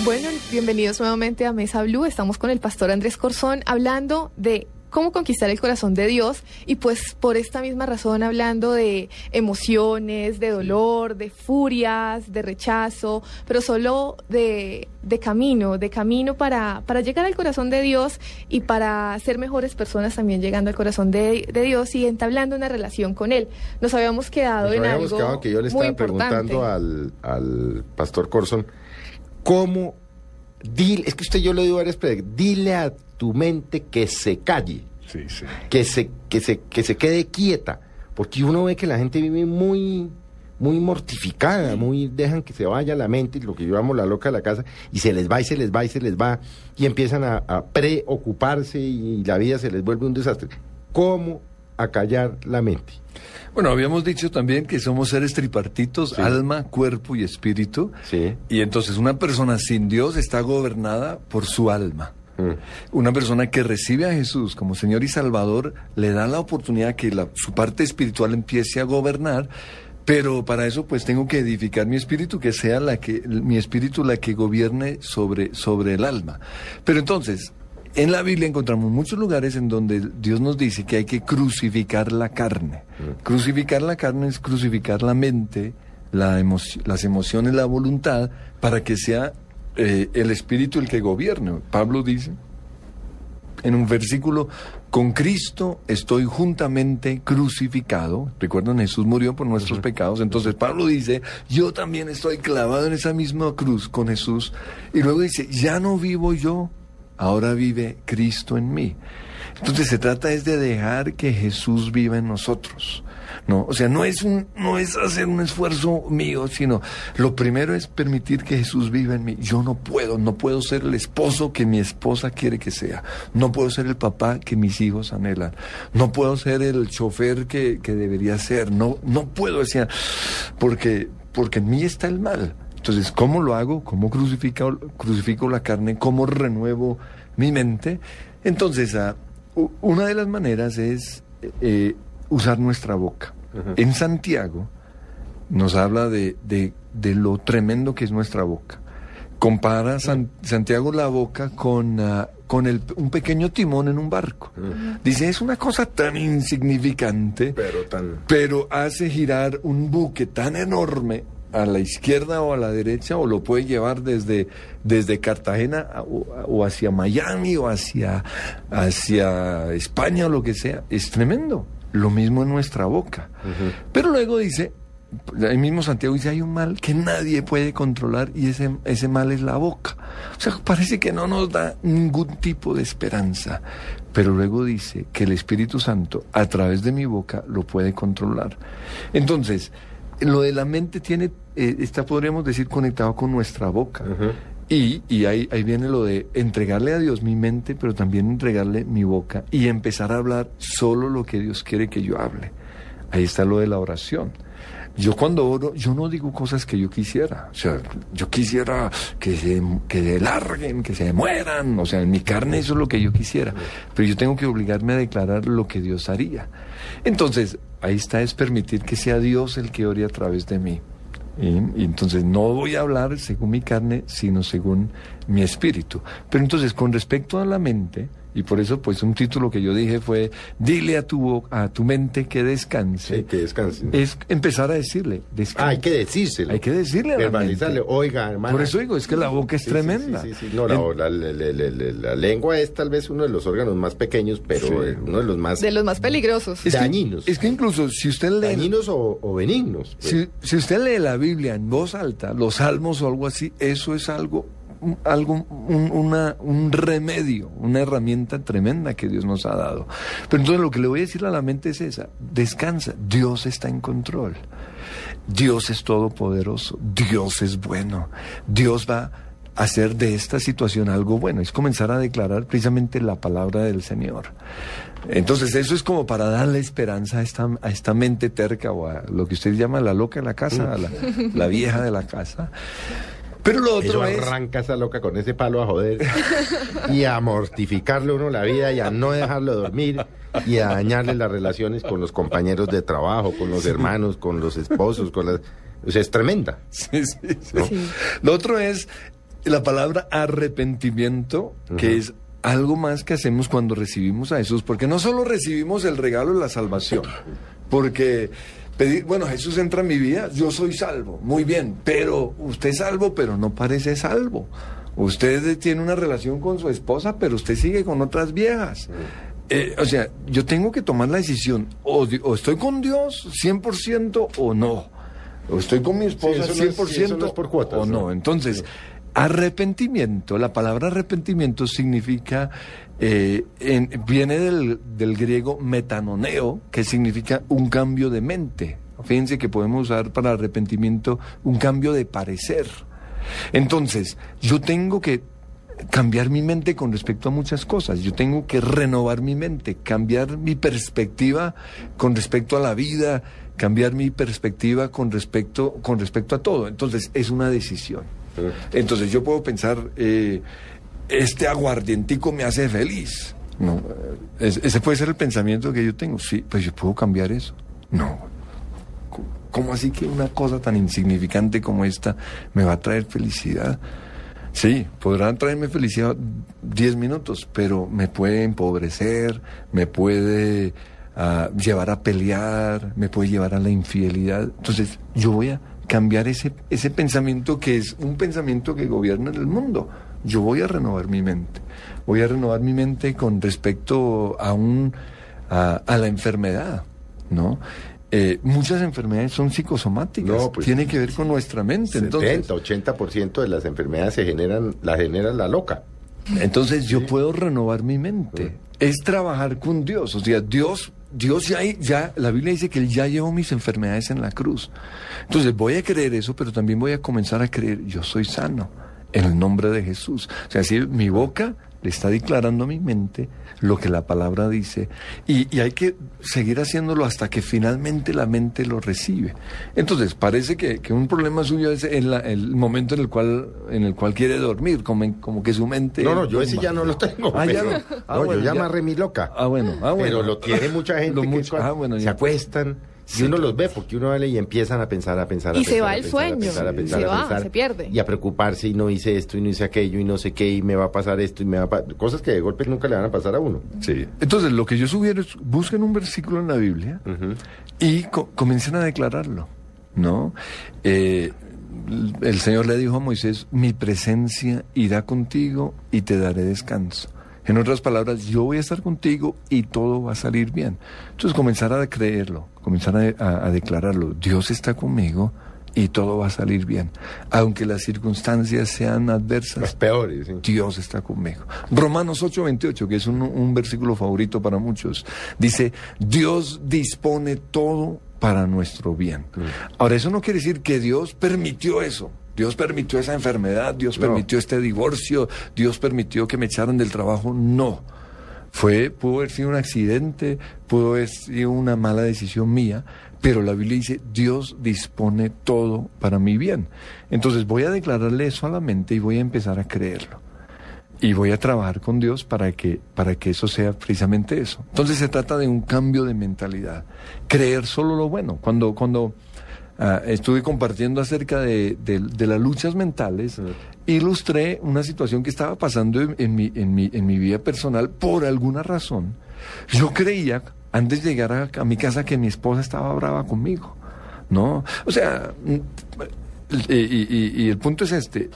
Bueno, bienvenidos nuevamente a Mesa Blue. Estamos con el pastor Andrés Corzón hablando de cómo conquistar el corazón de Dios y pues por esta misma razón hablando de emociones, de dolor, de furias, de rechazo, pero solo de, de camino, de camino para, para llegar al corazón de Dios y para ser mejores personas también llegando al corazón de, de Dios y entablando una relación con Él. Nos habíamos quedado Nos en habíamos algo quedado que yo le estaba preguntando al, al pastor Corson, ¿cómo? Dile, es que usted yo le digo varias preguntas, dile a tu mente que se calle, que se, que se, que se quede quieta, porque uno ve que la gente vive muy, muy mortificada, muy dejan que se vaya la mente, lo que llamo la loca de la casa, y se les va y se les va y se les va, y empiezan a, a preocuparse y la vida se les vuelve un desastre. ¿Cómo acallar la mente? Bueno, habíamos dicho también que somos seres tripartitos, alma, cuerpo y espíritu. Y entonces una persona sin Dios está gobernada por su alma. Una persona que recibe a Jesús como Señor y Salvador le da la oportunidad que la- su parte espiritual empiece a gobernar, pero para eso pues tengo que edificar mi espíritu, que sea la que mi espíritu la que gobierne sobre sobre el alma. Pero entonces en la Biblia encontramos muchos lugares en donde Dios nos dice que hay que crucificar la carne. Crucificar la carne es crucificar la mente, la emo- las emociones, la voluntad, para que sea eh, el espíritu el que gobierne. Pablo dice en un versículo, con Cristo estoy juntamente crucificado. Recuerdan, Jesús murió por nuestros pecados. Entonces Pablo dice, yo también estoy clavado en esa misma cruz con Jesús. Y luego dice, ya no vivo yo, ahora vive Cristo en mí. Entonces se trata es de dejar que Jesús viva en nosotros. No, o sea, no es un, no es hacer un esfuerzo mío, sino lo primero es permitir que Jesús viva en mí. Yo no puedo, no puedo ser el esposo que mi esposa quiere que sea. No puedo ser el papá que mis hijos anhelan. No puedo ser el chofer que, que debería ser. No, no puedo, o sea, porque, porque en mí está el mal. Entonces, ¿cómo lo hago? ¿Cómo crucifico, crucifico la carne? ¿Cómo renuevo mi mente? Entonces, ah, una de las maneras es eh, usar nuestra boca. En Santiago nos habla de, de- de lo tremendo que es nuestra boca. Compara San- Santiago la boca con, ah, con el- un pequeño timón en un barco. Dice, es una cosa tan insignificante, pero, tan... pero hace girar un buque tan enorme a la izquierda o a la derecha o lo puede llevar desde, desde Cartagena a- o, o hacia Miami o hacia, hacia España o lo que sea. Es tremendo. Lo mismo en nuestra boca. Pero luego dice, el mismo Santiago dice, hay un mal que nadie puede controlar y ese, ese mal es la boca. O sea, parece que no nos da ningún tipo de esperanza. Pero luego dice que el Espíritu Santo, a través de mi boca, lo puede controlar. Entonces, lo de la mente tiene, eh, está, podríamos decir, conectado con nuestra boca. Y, y ahí, ahí viene lo de entregarle a Dios mi mente, pero también entregarle mi boca y empezar a hablar solo lo que Dios quiere que yo hable. Ahí está lo de la oración. Yo cuando oro, yo no digo cosas que yo quisiera. O sea, yo quisiera que se, que se larguen, que se mueran. O sea, en mi carne eso es lo que yo quisiera. Pero yo tengo que obligarme a declarar lo que Dios haría. Entonces, ahí está, es permitir que sea Dios el que ore a través de mí. Y, y entonces no voy a hablar según mi carne, sino según mi espíritu. Pero entonces, con respecto a la mente, y por eso, pues, un título que yo dije fue, dile a tu, a tu mente que descanse. que descanse. Es empezar a decirle, descansa. Ah, hay que decírselo. Hay que decirle a la Verbalizarle, mente. oiga, hermano. Por eso digo, es que la boca es Sí, tremenda. Sí, sí, sí. No, la, la- la- la- la- la- la lengua es tal vez uno de los órganos más pequeños, pero eh, uno de los más De los más peligrosos. Es que- dañinos. Es que incluso si usted lee... Dañinos o, o benignos. pues. Si, si usted lee la Biblia en voz alta, los salmos o algo así, eso es algo, algo un, una- un remedio, una herramienta tremenda que Dios nos ha dado. Pero entonces lo que le voy a decir a la mente es esa, descansa, Dios está en control. Dios es todopoderoso, Dios es bueno, Dios va hacer de esta situación algo bueno, es comenzar a declarar precisamente la palabra del Señor. Entonces eso es como para darle esperanza a esta, a esta mente terca o a lo que usted llama la loca de la casa, a la vieja de la casa. Pero lo otro Eso es... arranca esa loca con ese palo a joder y a mortificarle uno la vida y a no dejarlo dormir y a dañarle las relaciones con los compañeros de trabajo, con los hermanos, con los esposos, con las... O sea, es tremenda. Sí, sí, sí. Lo otro es la palabra arrepentimiento, que es algo más que hacemos cuando recibimos a Jesús, porque no solo recibimos el regalo de la salvación, porque pedir, bueno, Jesús entra en mi vida, yo soy salvo, muy bien, pero usted es salvo, pero no parece salvo. Usted tiene una relación con su esposa, pero usted sigue con otras viejas. Eh, o sea, yo tengo que tomar la decisión, o, estoy con Dios 100% o no. O estoy con mi esposa Sí, eso no es- 100% sí, eso no es por cuotas, o no. ¿no? Entonces, arrepentimiento, la palabra arrepentimiento significa, eh, en- viene del, del griego metanoneo, que significa un cambio de mente. Fíjense que podemos usar para arrepentimiento un cambio de parecer. Entonces, yo tengo que cambiar mi mente con respecto a muchas cosas. Yo tengo que renovar mi mente, cambiar mi perspectiva con respecto a la vida, cambiar mi perspectiva con respecto, con respecto a todo. Entonces, es una decisión. Entonces, yo puedo pensar, eh, este aguardientico me hace feliz. No, es- ese puede ser el pensamiento que yo tengo. Sí, pues yo puedo cambiar eso. No, ¿Cómo así que una cosa tan insignificante como esta me va a traer felicidad? Sí, podrán traerme felicidad 10 minutos, pero me puede empobrecer, me puede ah, llevar a pelear, me puede llevar a la infidelidad. Entonces, yo voy a cambiar ese, ese pensamiento que es un pensamiento que gobierna el mundo. Yo voy a renovar mi mente. Voy a renovar mi mente con respecto a un a, a la enfermedad, ¿no? Eh, muchas enfermedades son psicosomáticas, No, pues, tiene que ver con nuestra mente. Entonces, 70, 80% de las enfermedades se generan, la genera la loca. Entonces yo puedo renovar mi mente. Es trabajar con Dios. O sea, Dios, Dios ya, ya, la Biblia dice que Él ya llevó mis enfermedades en la cruz. Entonces voy a creer eso, pero también voy a comenzar a creer, yo soy sano, en el nombre de Jesús. O sea, si mi boca le está declarando a mi mente lo que la palabra dice y, y hay que seguir haciéndolo hasta que finalmente la mente lo recibe. Entonces parece que, que un problema suyo es en la- el momento en el cual en el cual quiere dormir, como, como que su mente... No, no, yo ese ya no lo tengo. Ah, ya no. Ah, no, bueno, yo ya ya. loca. Ah, bueno, ah, bueno. Pero lo tiene mucha gente que ah, bueno, se ya. acuestan. Y Sí, uno los ve porque uno vale y empiezan a pensar, a pensar, a Y pensar. se va a el pensar, a sueño, pensar, a pensar, se a va, pensar, se pierde. Y a preocuparse y no hice esto y no hice aquello y no sé qué y me va a pasar esto y me va a pa- Cosas que de golpe nunca le van a pasar a uno. Sí. Entonces, lo que yo sugiero es busquen un versículo en la Biblia y co- comiencen a declararlo, ¿no? Eh, el Señor le dijo a Moisés, mi presencia irá contigo y te daré descanso. En otras palabras, yo voy a estar contigo y todo va a salir bien. Entonces, comenzar a creerlo, comenzar a, a- a declararlo. Dios está conmigo y todo va a salir bien. Aunque las circunstancias sean adversas. Peores. sí. Dios está conmigo. Romanos 8:28, que es un, un versículo favorito para muchos, dice, Dios dispone todo para nuestro bien. Ahora, eso no quiere decir que Dios permitió eso. Dios permitió esa enfermedad, Dios No. permitió este divorcio, Dios permitió que me echaran del trabajo. No. Fue, pudo haber sido un accidente, pudo haber sido una mala decisión mía, pero la Biblia dice, Dios dispone todo para mi bien. Entonces voy a declararle eso a la mente y voy a empezar a creerlo. Y voy a trabajar con Dios para que, para que eso sea precisamente eso. Entonces se trata de un cambio de mentalidad. Creer solo lo bueno. Cuando, cuando ah, estuve compartiendo acerca de, de- de las luchas mentales, ilustré una situación que estaba pasando en, en mi, en, mi, en mi vida personal por alguna razón. Yo creía, antes de llegar a, a mi casa, que mi esposa estaba brava conmigo. ¿No? O sea, y, y- y- el punto es este,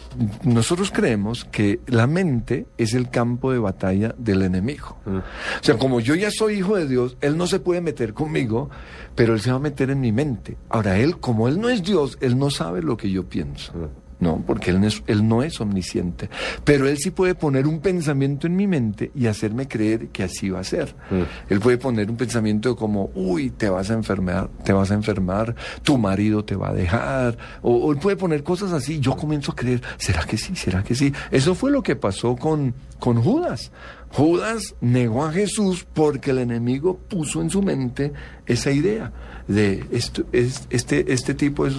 nosotros creemos que la mente es el campo de batalla del enemigo. O sea, como yo ya soy hijo de Dios, Él no se puede meter conmigo, pero Él se va a meter en mi mente. Ahora, Él, como Él no es Dios, Él no sabe lo que yo pienso. No, porque él no, es, él no es omnisciente. Pero él sí puede poner un pensamiento en mi mente y hacerme creer que así va a ser. Mm. Él puede poner un pensamiento como, uy, te vas a enfermar, te vas a enfermar, tu marido te va a dejar. O, o él puede poner cosas así. Yo comienzo a creer, ¿será que sí? ¿Será que sí? Eso fue lo que pasó con, con Judas. Judas negó a Jesús porque el enemigo puso en su mente esa idea de esto, es, este, este tipo es,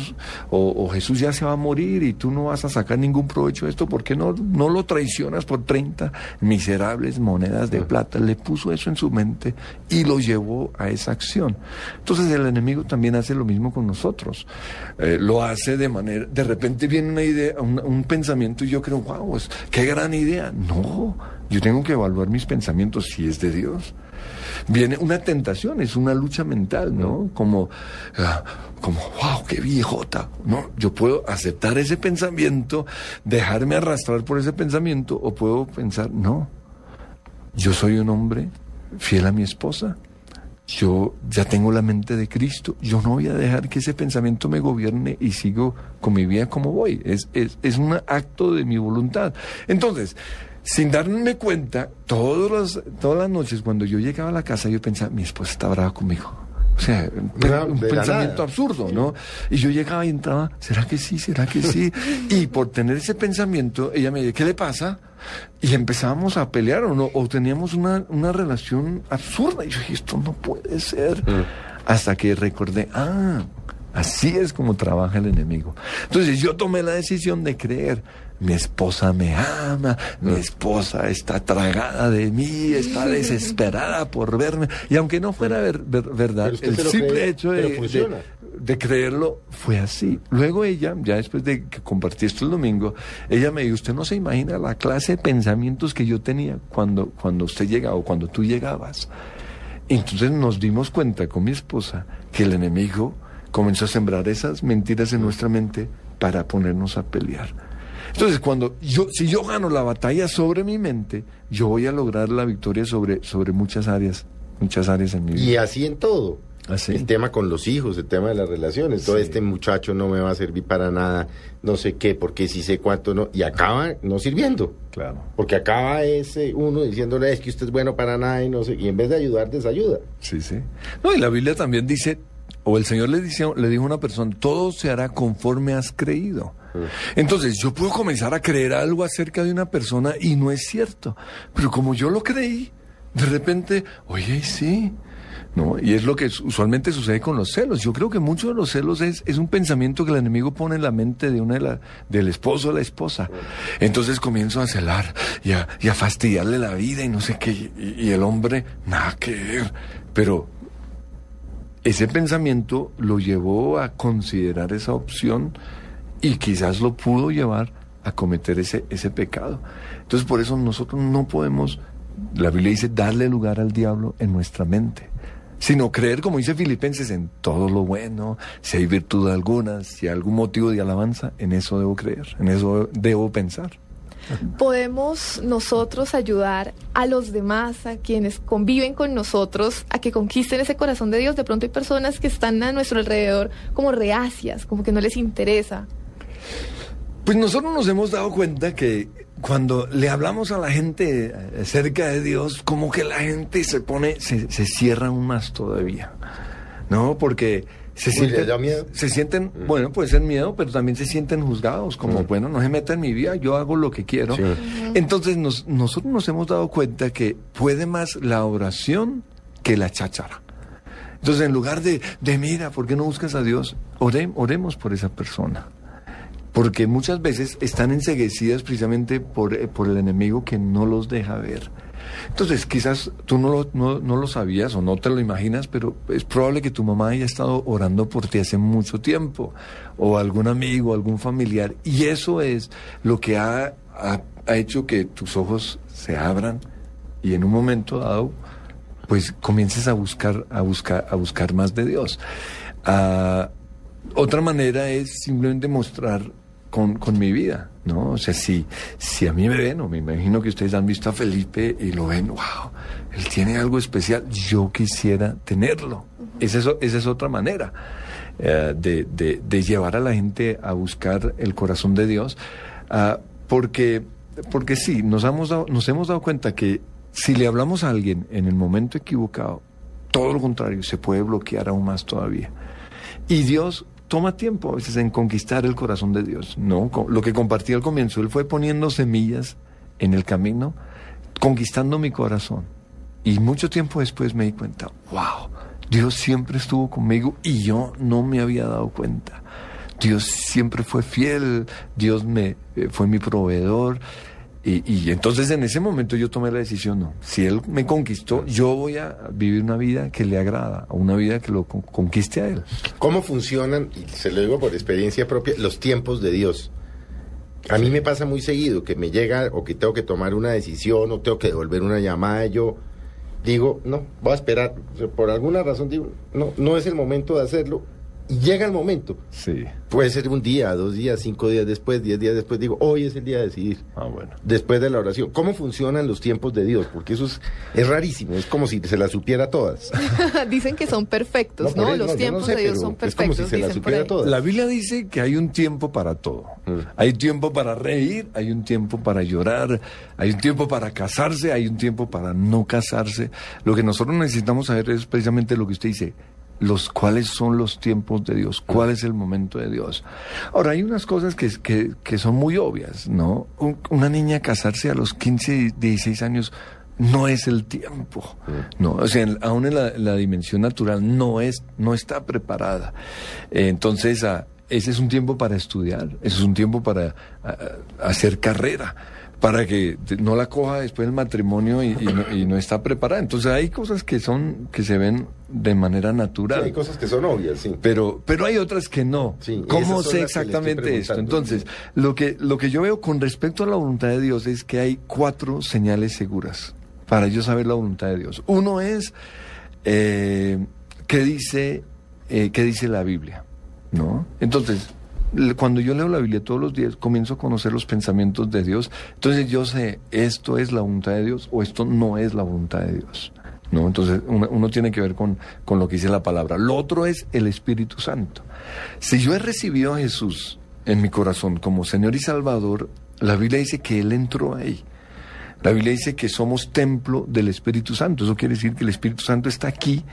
o, o Jesús ya se va a morir y tú no vas a sacar ningún provecho de esto, ¿por qué no, no lo traicionas por 30 miserables monedas de plata? Le puso eso en su mente y lo llevó a esa acción. Entonces el enemigo también hace lo mismo con nosotros. Eh, lo hace de manera, de repente viene una idea, un, un pensamiento y yo creo, wow, es, qué gran idea. No, yo tengo que evaluar mis pensamientos si es de Dios viene una tentación, es una lucha mental, ¿no? Como, ah, como, wow, qué viejota, ¿no? Yo puedo aceptar ese pensamiento, dejarme arrastrar por ese pensamiento, o puedo pensar, no, yo soy un hombre fiel a mi esposa. Yo ya tengo la mente de Cristo, yo no voy a dejar que ese pensamiento me gobierne y sigo con mi vida como voy. Es, es, es un acto de mi voluntad. Entonces, sin darme cuenta, todos los, todas las noches cuando yo llegaba a la casa, yo pensaba, mi esposa está brava conmigo. O sea, un, pensamiento nada. absurdo, ¿no? Y yo llegaba y entraba, ¿será que sí? ¿Será que sí? Y por tener ese pensamiento, ella me dice, ¿qué le pasa? Y empezábamos a pelear o, no, o teníamos una, una relación absurda. Y yo dije, esto no puede ser. Hasta que recordé, ah, así es como trabaja el enemigo. Entonces yo tomé la decisión de creer. Mi esposa me ama, mi esposa está tragada de mí, está desesperada por verme. Y aunque no fuera ver- ver- verdad, el simple cree, hecho de, de- de creerlo fue así. Luego ella, ya después de que compartí esto el domingo, ella me dijo, usted no se imagina la clase de pensamientos que yo tenía cuando, cuando usted llegaba o cuando tú llegabas. Entonces nos dimos cuenta con mi esposa que el enemigo comenzó a sembrar esas mentiras en nuestra mente para ponernos a pelear. Entonces, cuando yo, si yo gano la batalla sobre mi mente, yo voy a lograr la victoria sobre, sobre muchas áreas, muchas áreas en mi vida. Y así en todo. Así. El tema con los hijos, el tema de las relaciones. Todo este muchacho no me va a servir para nada, no sé qué, porque si sé cuánto no. Y acaba no sirviendo. Claro. Porque acaba ese uno diciéndole es que usted es bueno para nada y no sé. Y en vez de ayudar, desayuda. Sí, sí. No, y la Biblia también dice, o el Señor le, dice, le dijo a una persona, todo se hará conforme has creído. Entonces, yo puedo comenzar a creer algo acerca de una persona y no es cierto. Pero como yo lo creí, de repente, oye, sí. ¿No? Y es lo que usualmente sucede con los celos. Yo creo que mucho de los celos es, es un pensamiento que el enemigo pone en la mente de una de la, del esposo o la esposa. Entonces comienzo a celar y a, y a fastidiarle la vida y no sé qué. Y, y el hombre, nada que ver. Pero ese pensamiento lo llevó a considerar esa opción y quizás lo pudo llevar a cometer ese, ese pecado. Entonces por eso nosotros no podemos, la Biblia dice, darle lugar al diablo en nuestra mente, sino creer, como dice Filipenses, en todo lo bueno, si hay virtud alguna, si hay algún motivo de alabanza, en eso debo creer, en eso debo pensar. podemos nosotros ayudar a los demás, a quienes conviven con nosotros, a que conquisten ese corazón de Dios. De pronto hay personas que están a nuestro alrededor como reacias, como que no les interesa. Pues nosotros nos hemos dado cuenta que cuando le hablamos a la gente eh, acerca de Dios, como que la gente se pone, se, se cierra aún más todavía, ¿no? Porque se Uy, ¿le sienten, miedo? se sienten, bueno, puede ser miedo, pero también se sienten juzgados, como, Mm. bueno, no se meta en mi vida, yo hago lo que quiero. Sí. Entonces nos- nosotros nos hemos dado cuenta que puede más la oración que la cháchara. Entonces, en lugar de, de mira, ¿por qué no buscas a Dios? Ore- oremos por esa persona. Porque muchas veces están enseguecidas precisamente por, eh, por el enemigo que no los deja ver. Entonces, quizás tú no lo, no, no lo sabías o no te lo imaginas, pero es probable que tu mamá haya estado orando por ti hace mucho tiempo, o algún amigo, algún familiar, y eso es lo que ha, ha- ha hecho que tus ojos se abran y en un momento dado, pues comiences a buscar, a buscar, a buscar más de Dios. Ah, otra manera es simplemente mostrar con, con mi vida, ¿no? O sea, si, si a mí me ven, o me imagino que ustedes han visto a Felipe y lo ven, wow, él tiene algo especial, yo quisiera tenerlo. Esa es, esa es otra manera. eh, de, de- de llevar a la gente a buscar el corazón de Dios, ah, porque, porque sí, nos hemos, dado, nos hemos dado cuenta que si le hablamos a alguien en el momento equivocado, todo lo contrario, se puede bloquear aún más todavía. Y Dios toma tiempo a veces en conquistar el corazón de Dios, ¿no? Lo que compartí al comienzo, Él fue poniendo semillas en el camino, conquistando mi corazón. Y mucho tiempo después me di cuenta, wow, Dios siempre estuvo conmigo y yo no me había dado cuenta. Dios siempre fue fiel, Dios me eh, fue mi proveedor. Y, y entonces en ese momento yo tomé la decisión, no, si Él me conquistó, yo voy a vivir una vida que le agrada, una vida que lo con- conquiste a Él. ¿Cómo funcionan, y se lo digo por experiencia propia, los tiempos de Dios? A mí me pasa muy seguido que me llega o que tengo que tomar una decisión o tengo que devolver una llamada yo digo, no, voy a esperar. Por alguna razón digo, no, no es el momento de hacerlo. Y llega el momento. Sí. Puede ser un día, dos días, cinco días después, diez días después. Digo, hoy es el día de decidir. Ah, bueno. Después de la oración. ¿Cómo funcionan los tiempos de Dios? Porque eso es, es rarísimo. Es como si se las supiera todas. Dicen que son perfectos, No, Los no, yo no tiempos sé, de Dios son es como perfectos. si se la dicen por supiera todas. La Biblia dice que hay un tiempo para todo. Hay tiempo para reír, hay un tiempo para llorar, hay un tiempo para casarse, hay un tiempo para no casarse. Lo que nosotros necesitamos saber es precisamente lo que usted dice. Los cuáles son los tiempos de Dios, cuál es el momento de Dios. Ahora, hay unas cosas que, que, que son muy obvias, ¿no? Un- una niña casarse a los 15, 16 años no es el tiempo. No, o sea, en- aún en la, la dimensión natural no es, no está preparada. Eh, entonces, ah, ese es un tiempo para estudiar, ese es un tiempo para ah, ah, hacer carrera, para que no la coja después del matrimonio y, y no, y no está preparada. Entonces, hay cosas que son, que se ven de manera natural. Sí, hay cosas que son obvias, sí. Pero, pero hay otras que no. y ¿Cómo sé exactamente esto? Entonces, lo que, lo que yo veo con respecto a la voluntad de Dios es que hay cuatro señales seguras para yo saber la voluntad de Dios. Uno es eh, qué dice, eh, qué dice la Biblia, ¿no? Entonces, cuando yo leo la Biblia todos los días, comienzo a conocer los pensamientos de Dios. Entonces yo sé, esto es la voluntad de Dios o esto no es la voluntad de Dios. ¿no? Entonces uno, uno tiene que ver con, con lo que dice la palabra. Lo otro es el Espíritu Santo. Si yo he recibido a Jesús en mi corazón como Señor y Salvador, la Biblia dice que Él entró ahí. La Biblia dice que somos templo del Espíritu Santo. Eso quiere decir que el Espíritu Santo está aquí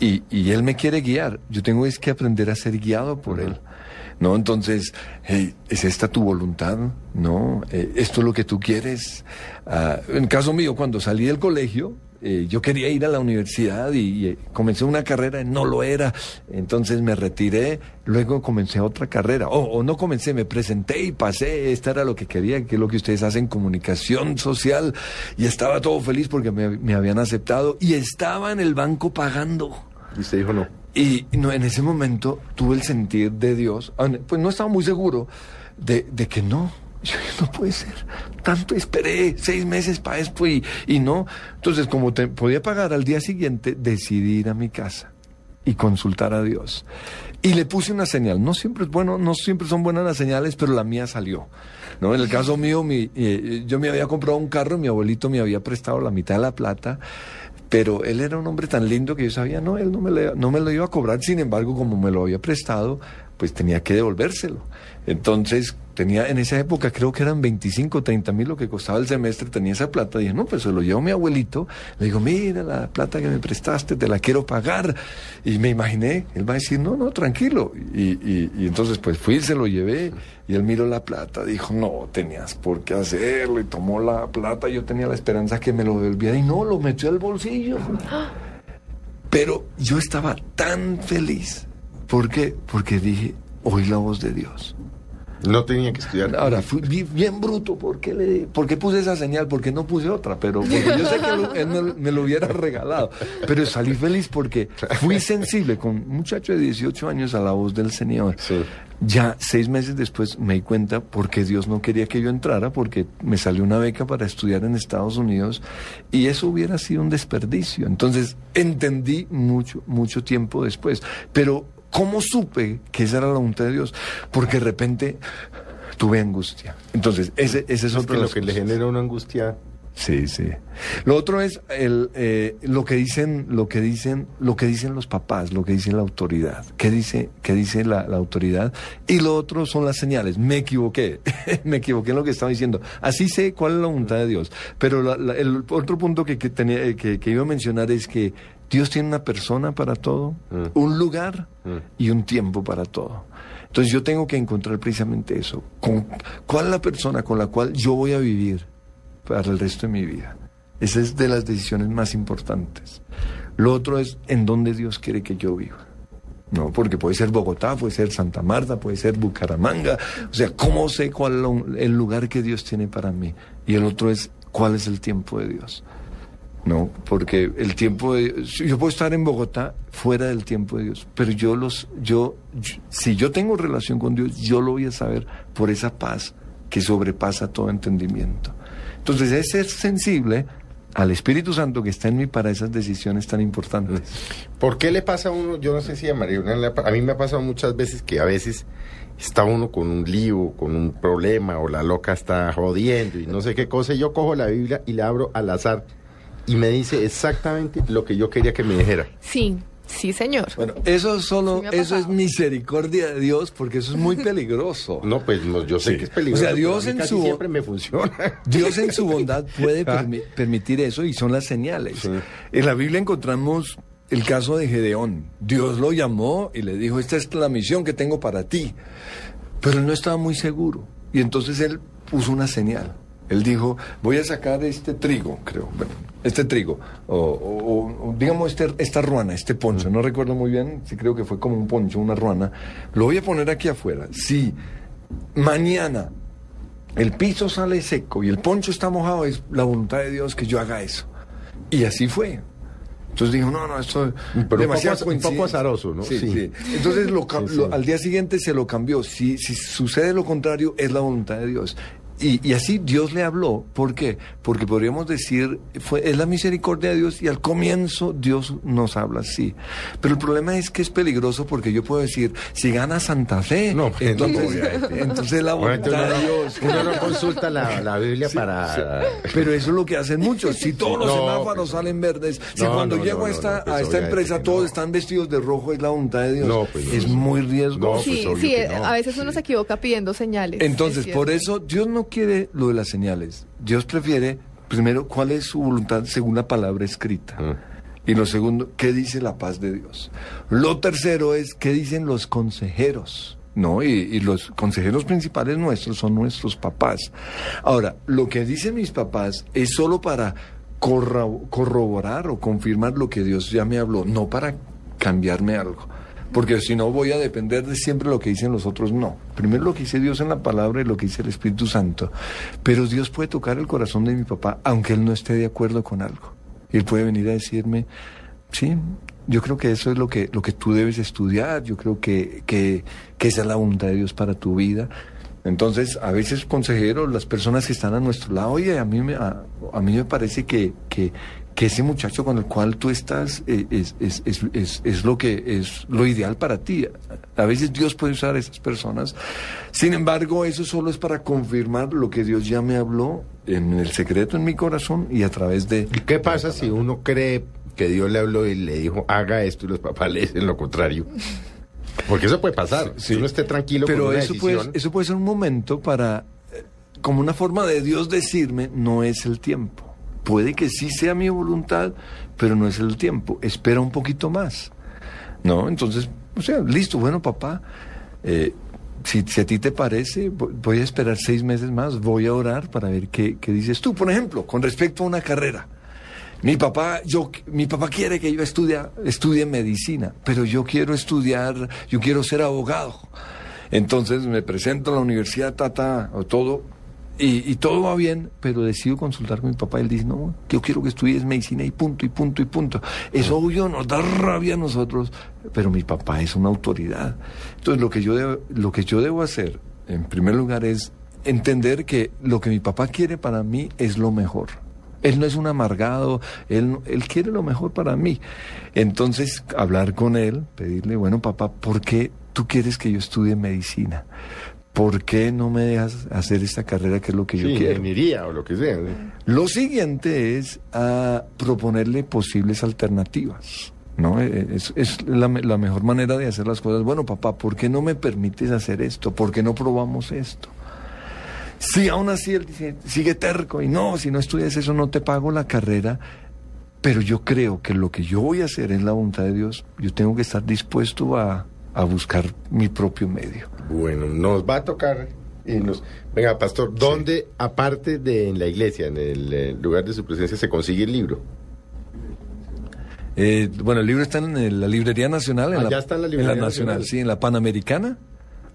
y, y Él me quiere guiar. Yo tengo es que aprender a ser guiado por Él. ¿No? Entonces, hey, ¿es esta tu voluntad? ¿No? Eh, ¿Esto es lo que tú quieres? Ah, en caso mío, cuando salí del colegio, eh, yo quería ir a la universidad y, y, eh, comencé una carrera, no lo era, entonces me retiré, luego comencé otra carrera, o, o no comencé, me presenté y pasé, esta era lo que quería, que es lo que ustedes hacen, comunicación social, y estaba todo feliz porque me, me habían aceptado y estaba en el banco pagando. Y usted dijo no. Y no, en ese momento tuve el sentir de Dios, ah, pues no estaba muy seguro de, de que no, yo, no puede ser. Tanto esperé seis meses para esto y, y no. Entonces, como te, podía pagar al día siguiente, decidí ir a mi casa y consultar a Dios. Y le puse una señal. No siempre es bueno, no siempre son buenas las señales, pero la mía salió. ¿no? En el caso mío, mi, eh, yo me había comprado un carro, mi abuelito me había prestado la mitad de la plata. Pero él era un hombre tan lindo que yo sabía, no, él no me, no me lo iba a cobrar, sin embargo, como me lo había prestado, pues tenía que devolvérselo. Entonces, tenía en esa época, creo que eran 25, 30 mil lo que costaba el semestre, tenía esa plata. Dije, no, pues se lo llevo a mi abuelito. Le digo, mira la plata que me prestaste, te la quiero pagar. Y me imaginé, él va a decir, no, no, tranquilo. Y, y, y entonces, pues fui, se lo llevé. Y él miró la plata, dijo, no, tenías por qué hacerlo. Y tomó la plata, yo tenía la esperanza que me lo devolviera. Y no, lo metió al bolsillo. Pero yo estaba tan feliz. ¿Por qué? Porque dije, oí la voz de Dios. No tenía que estudiar. Ahora, fui bien, bruto. ¿Por qué, le, ¿Por qué puse esa señal? ¿Por qué no puse otra? Pero porque yo sé que lo, él me, me, lo hubiera regalado. Pero salí feliz porque fui sensible con un muchacho de 18 años a la voz del Señor. Sí. Ya seis meses después me di cuenta porque Dios no quería que yo entrara, porque me salió una beca para estudiar en Estados Unidos y eso hubiera sido un desperdicio. Entonces entendí mucho, mucho tiempo después. Pero ¿Cómo supe que esa era la voluntad de Dios? Porque de repente tuve angustia. Entonces, ese, ese es, es otro que lo que le genera una angustia Sí, sí. Lo otro es el, eh, lo que dicen, lo que dicen, lo que dicen los papás, lo que dice la autoridad. ¿Qué dice, qué dice la, la autoridad? Y lo otro son las señales. Me equivoqué, me equivoqué en lo que estaba diciendo. Así sé cuál es la voluntad de Dios. Pero la- la- el otro punto que, que tenía, eh, que, que iba a mencionar es que Dios tiene una persona para todo, un lugar y un tiempo para todo. Entonces yo tengo que encontrar precisamente eso. Con, ¿Cuál es la persona con la cual yo voy a vivir para el resto de mi vida? Esa es de las decisiones más importantes. Lo otro es en dónde Dios quiere que yo viva. No, porque puede ser Bogotá, puede ser Santa Marta, puede ser Bucaramanga. O sea, ¿cómo sé cuál es el lugar que Dios tiene para mí? Y el otro es cuál es el tiempo de Dios. No, porque el tiempo de yo puedo estar en Bogotá fuera del tiempo de Dios, pero yo los yo, yo- si yo tengo relación con Dios, yo lo voy a saber por esa paz que sobrepasa todo entendimiento. Entonces, es ser sensible al Espíritu Santo que está en mí para esas decisiones tan importantes. ¿Por qué le pasa a uno? Yo no sé si a María a mí me ha pasado muchas veces que a veces está uno con un lío, con un problema, o la loca está jodiendo y no sé qué cosa. y Yo cojo la Biblia y la abro al azar y me dice exactamente lo que yo quería que me dijera. Sí, sí, señor. Bueno, eso solo, Sí eso es misericordia de Dios, porque eso es muy peligroso. No, pues no, yo sé Sí. que es peligroso. O sea, Dios en su siempre me funciona. Dios en su bondad puede Ah. permi- permitir eso y son las señales. En la Biblia encontramos el caso de Gedeón. Dios lo llamó y le dijo, esta es la misión que tengo para ti. Pero él no estaba muy seguro. Y entonces él puso una señal. Él dijo, voy a sacar este trigo, creo, bueno, este trigo, o, o- o, digamos este, esta ruana, este poncho, no recuerdo muy bien, sí creo que fue como un poncho, una ruana, lo voy a poner aquí afuera. Si mañana el piso sale seco y el poncho está mojado, es la voluntad de Dios que yo haga eso. Y así fue. Entonces dijo, no, no, esto es demasiado poco- un poco azaroso, ¿no? Sí, Sí. sí. Entonces lo cam- Sí, sí. lo- al día siguiente se lo cambió. Si, si sucede lo contrario, es la voluntad de Dios. Y, y así Dios le habló. ¿Por qué? Porque podríamos decir, fue, es la misericordia de Dios y al comienzo Dios nos habla así. Pero el problema es que es peligroso porque yo puedo decir, si gana Santa Fe, No, pues, no, entonces, entonces la voluntad de no- Dios. uno no consulta la, la Biblia para... Pero eso es lo que hacen muchos. Si todos los No, semáforos pues, salen verdes, si no, cuando no, llego no, a no, esta, no, pues, a esta empresa todos no. están vestidos de rojo, es la voluntad de Dios. No, pues, no, es no. muy riesgoso. sí, obvio sí, no. a veces uno se equivoca pidiendo señales. Entonces, es por eso Dios no quiere lo de las señales. Dios prefiere, primero, cuál es su voluntad según la palabra escrita. Mm. Y lo segundo, ¿qué dice la paz de Dios? Lo tercero es, ¿qué dicen los consejeros? No, y, y los consejeros principales nuestros son nuestros papás. Ahora, lo que dicen mis papás es solo para corro- corroborar o confirmar lo que Dios ya me habló, no para cambiarme algo. Porque si no voy a depender de siempre lo que dicen los otros, no. Primero lo que dice Dios en la palabra y lo que dice el Espíritu Santo. Pero Dios puede tocar el corazón de mi papá aunque él no esté de acuerdo con algo. Él puede venir a decirme, sí, yo creo que eso es lo que, lo que tú debes estudiar, yo creo que, que, que esa es la voluntad de Dios para tu vida. Entonces, a veces, consejeros, las personas que están a nuestro lado, oye, a mí me, a, a mí me parece que, que, que ese muchacho con el cual tú estás eh, es, es, es, es, es lo que es lo ideal para ti. A veces Dios puede usar a esas personas. Sin embargo, eso solo es para confirmar lo que Dios ya me habló en el secreto en mi corazón y a través de... ¿Y qué pasa si uno cree que Dios le habló y le dijo, haga esto y los papás le dicen lo contrario? Porque eso puede pasar. Si uno esté tranquilo Pero con una eso decisión. puede, eso puede ser un momento para, eh, como una forma de Dios decirme, no es el tiempo. Puede que sí sea mi voluntad, pero no es el tiempo. Espera un poquito más. ¿No? Entonces, o sea, listo, bueno, papá. eh, si, si a ti te parece, vo- voy a esperar seis meses más, voy a orar para ver qué, qué dices tú. Por ejemplo, con respecto a una carrera. Mi papá, yo, mi papá quiere que yo estudie, estudie medicina, pero yo quiero estudiar, yo quiero ser abogado. Entonces me presento a la universidad, tata, o todo, y, y todo va bien, pero decido consultar con mi papá. Él dice, no, yo quiero que estudies medicina y punto, y punto, y punto. Eso obvio nos da rabia a nosotros, pero mi papá es una autoridad. Entonces lo que yo debo, lo que yo debo hacer, en primer lugar, es entender que lo que mi papá quiere para mí es lo mejor. Él no es un amargado, él, él quiere lo mejor para mí. Entonces, hablar con él, pedirle, bueno, papá, ¿por qué tú quieres que yo estudie medicina? ¿Por qué no me dejas hacer esta carrera que es lo que yo Sí, quiero? ingeniería o lo que sea. ¿sí? Lo siguiente es a proponerle posibles alternativas. ¿no? Eh, Es, es la mejor manera de hacer las cosas. Bueno, papá, ¿por qué no me permites hacer esto? ¿Por qué no probamos esto? Si aún así él dice, sigue terco y no, si no estudias eso no te pago la carrera. Pero yo creo que lo que yo voy a hacer es la voluntad de Dios. Yo tengo que estar dispuesto a, a buscar mi propio medio. Bueno, nos va a tocar y nos... Venga, pastor, ¿dónde, aparte de en la iglesia, en el eh, lugar de su presencia, se consigue el libro? Eh, bueno, el libro está en la Librería Nacional. En Ah, la, ya está en la Librería Nacional, Nacional. sí, en la Panamericana.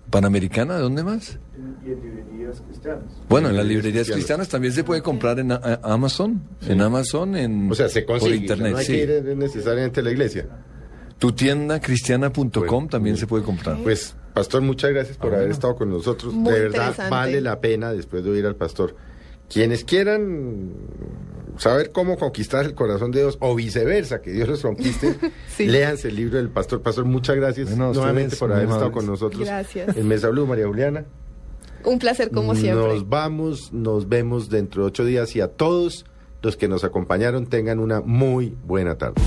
Panamericana, ¿dónde más? Y en librerías cristianas. Bueno, en las Librerías cristianas. también se puede comprar en a- a- Amazon, en Amazon, en O sea, se consigue. por internet, no hay sí. que ir eh, necesariamente a la iglesia. Tu tienda cristiana.com también se puede comprar. Pues, pastor, muchas gracias por haber estado con nosotros. Muy de verdad, vale la pena después de oír al pastor. Quienes quieran saber cómo conquistar el corazón de Dios o viceversa, que Dios los conquiste, Sí. léanse el libro del pastor. Pastor, muchas gracias Bueno, nuevamente por haber estado con nosotros Gracias. en Mesa Blue, María Juliana. Un placer como siempre. Nos vamos, nos vemos dentro de ocho días y a todos los que nos acompañaron tengan una muy buena tarde.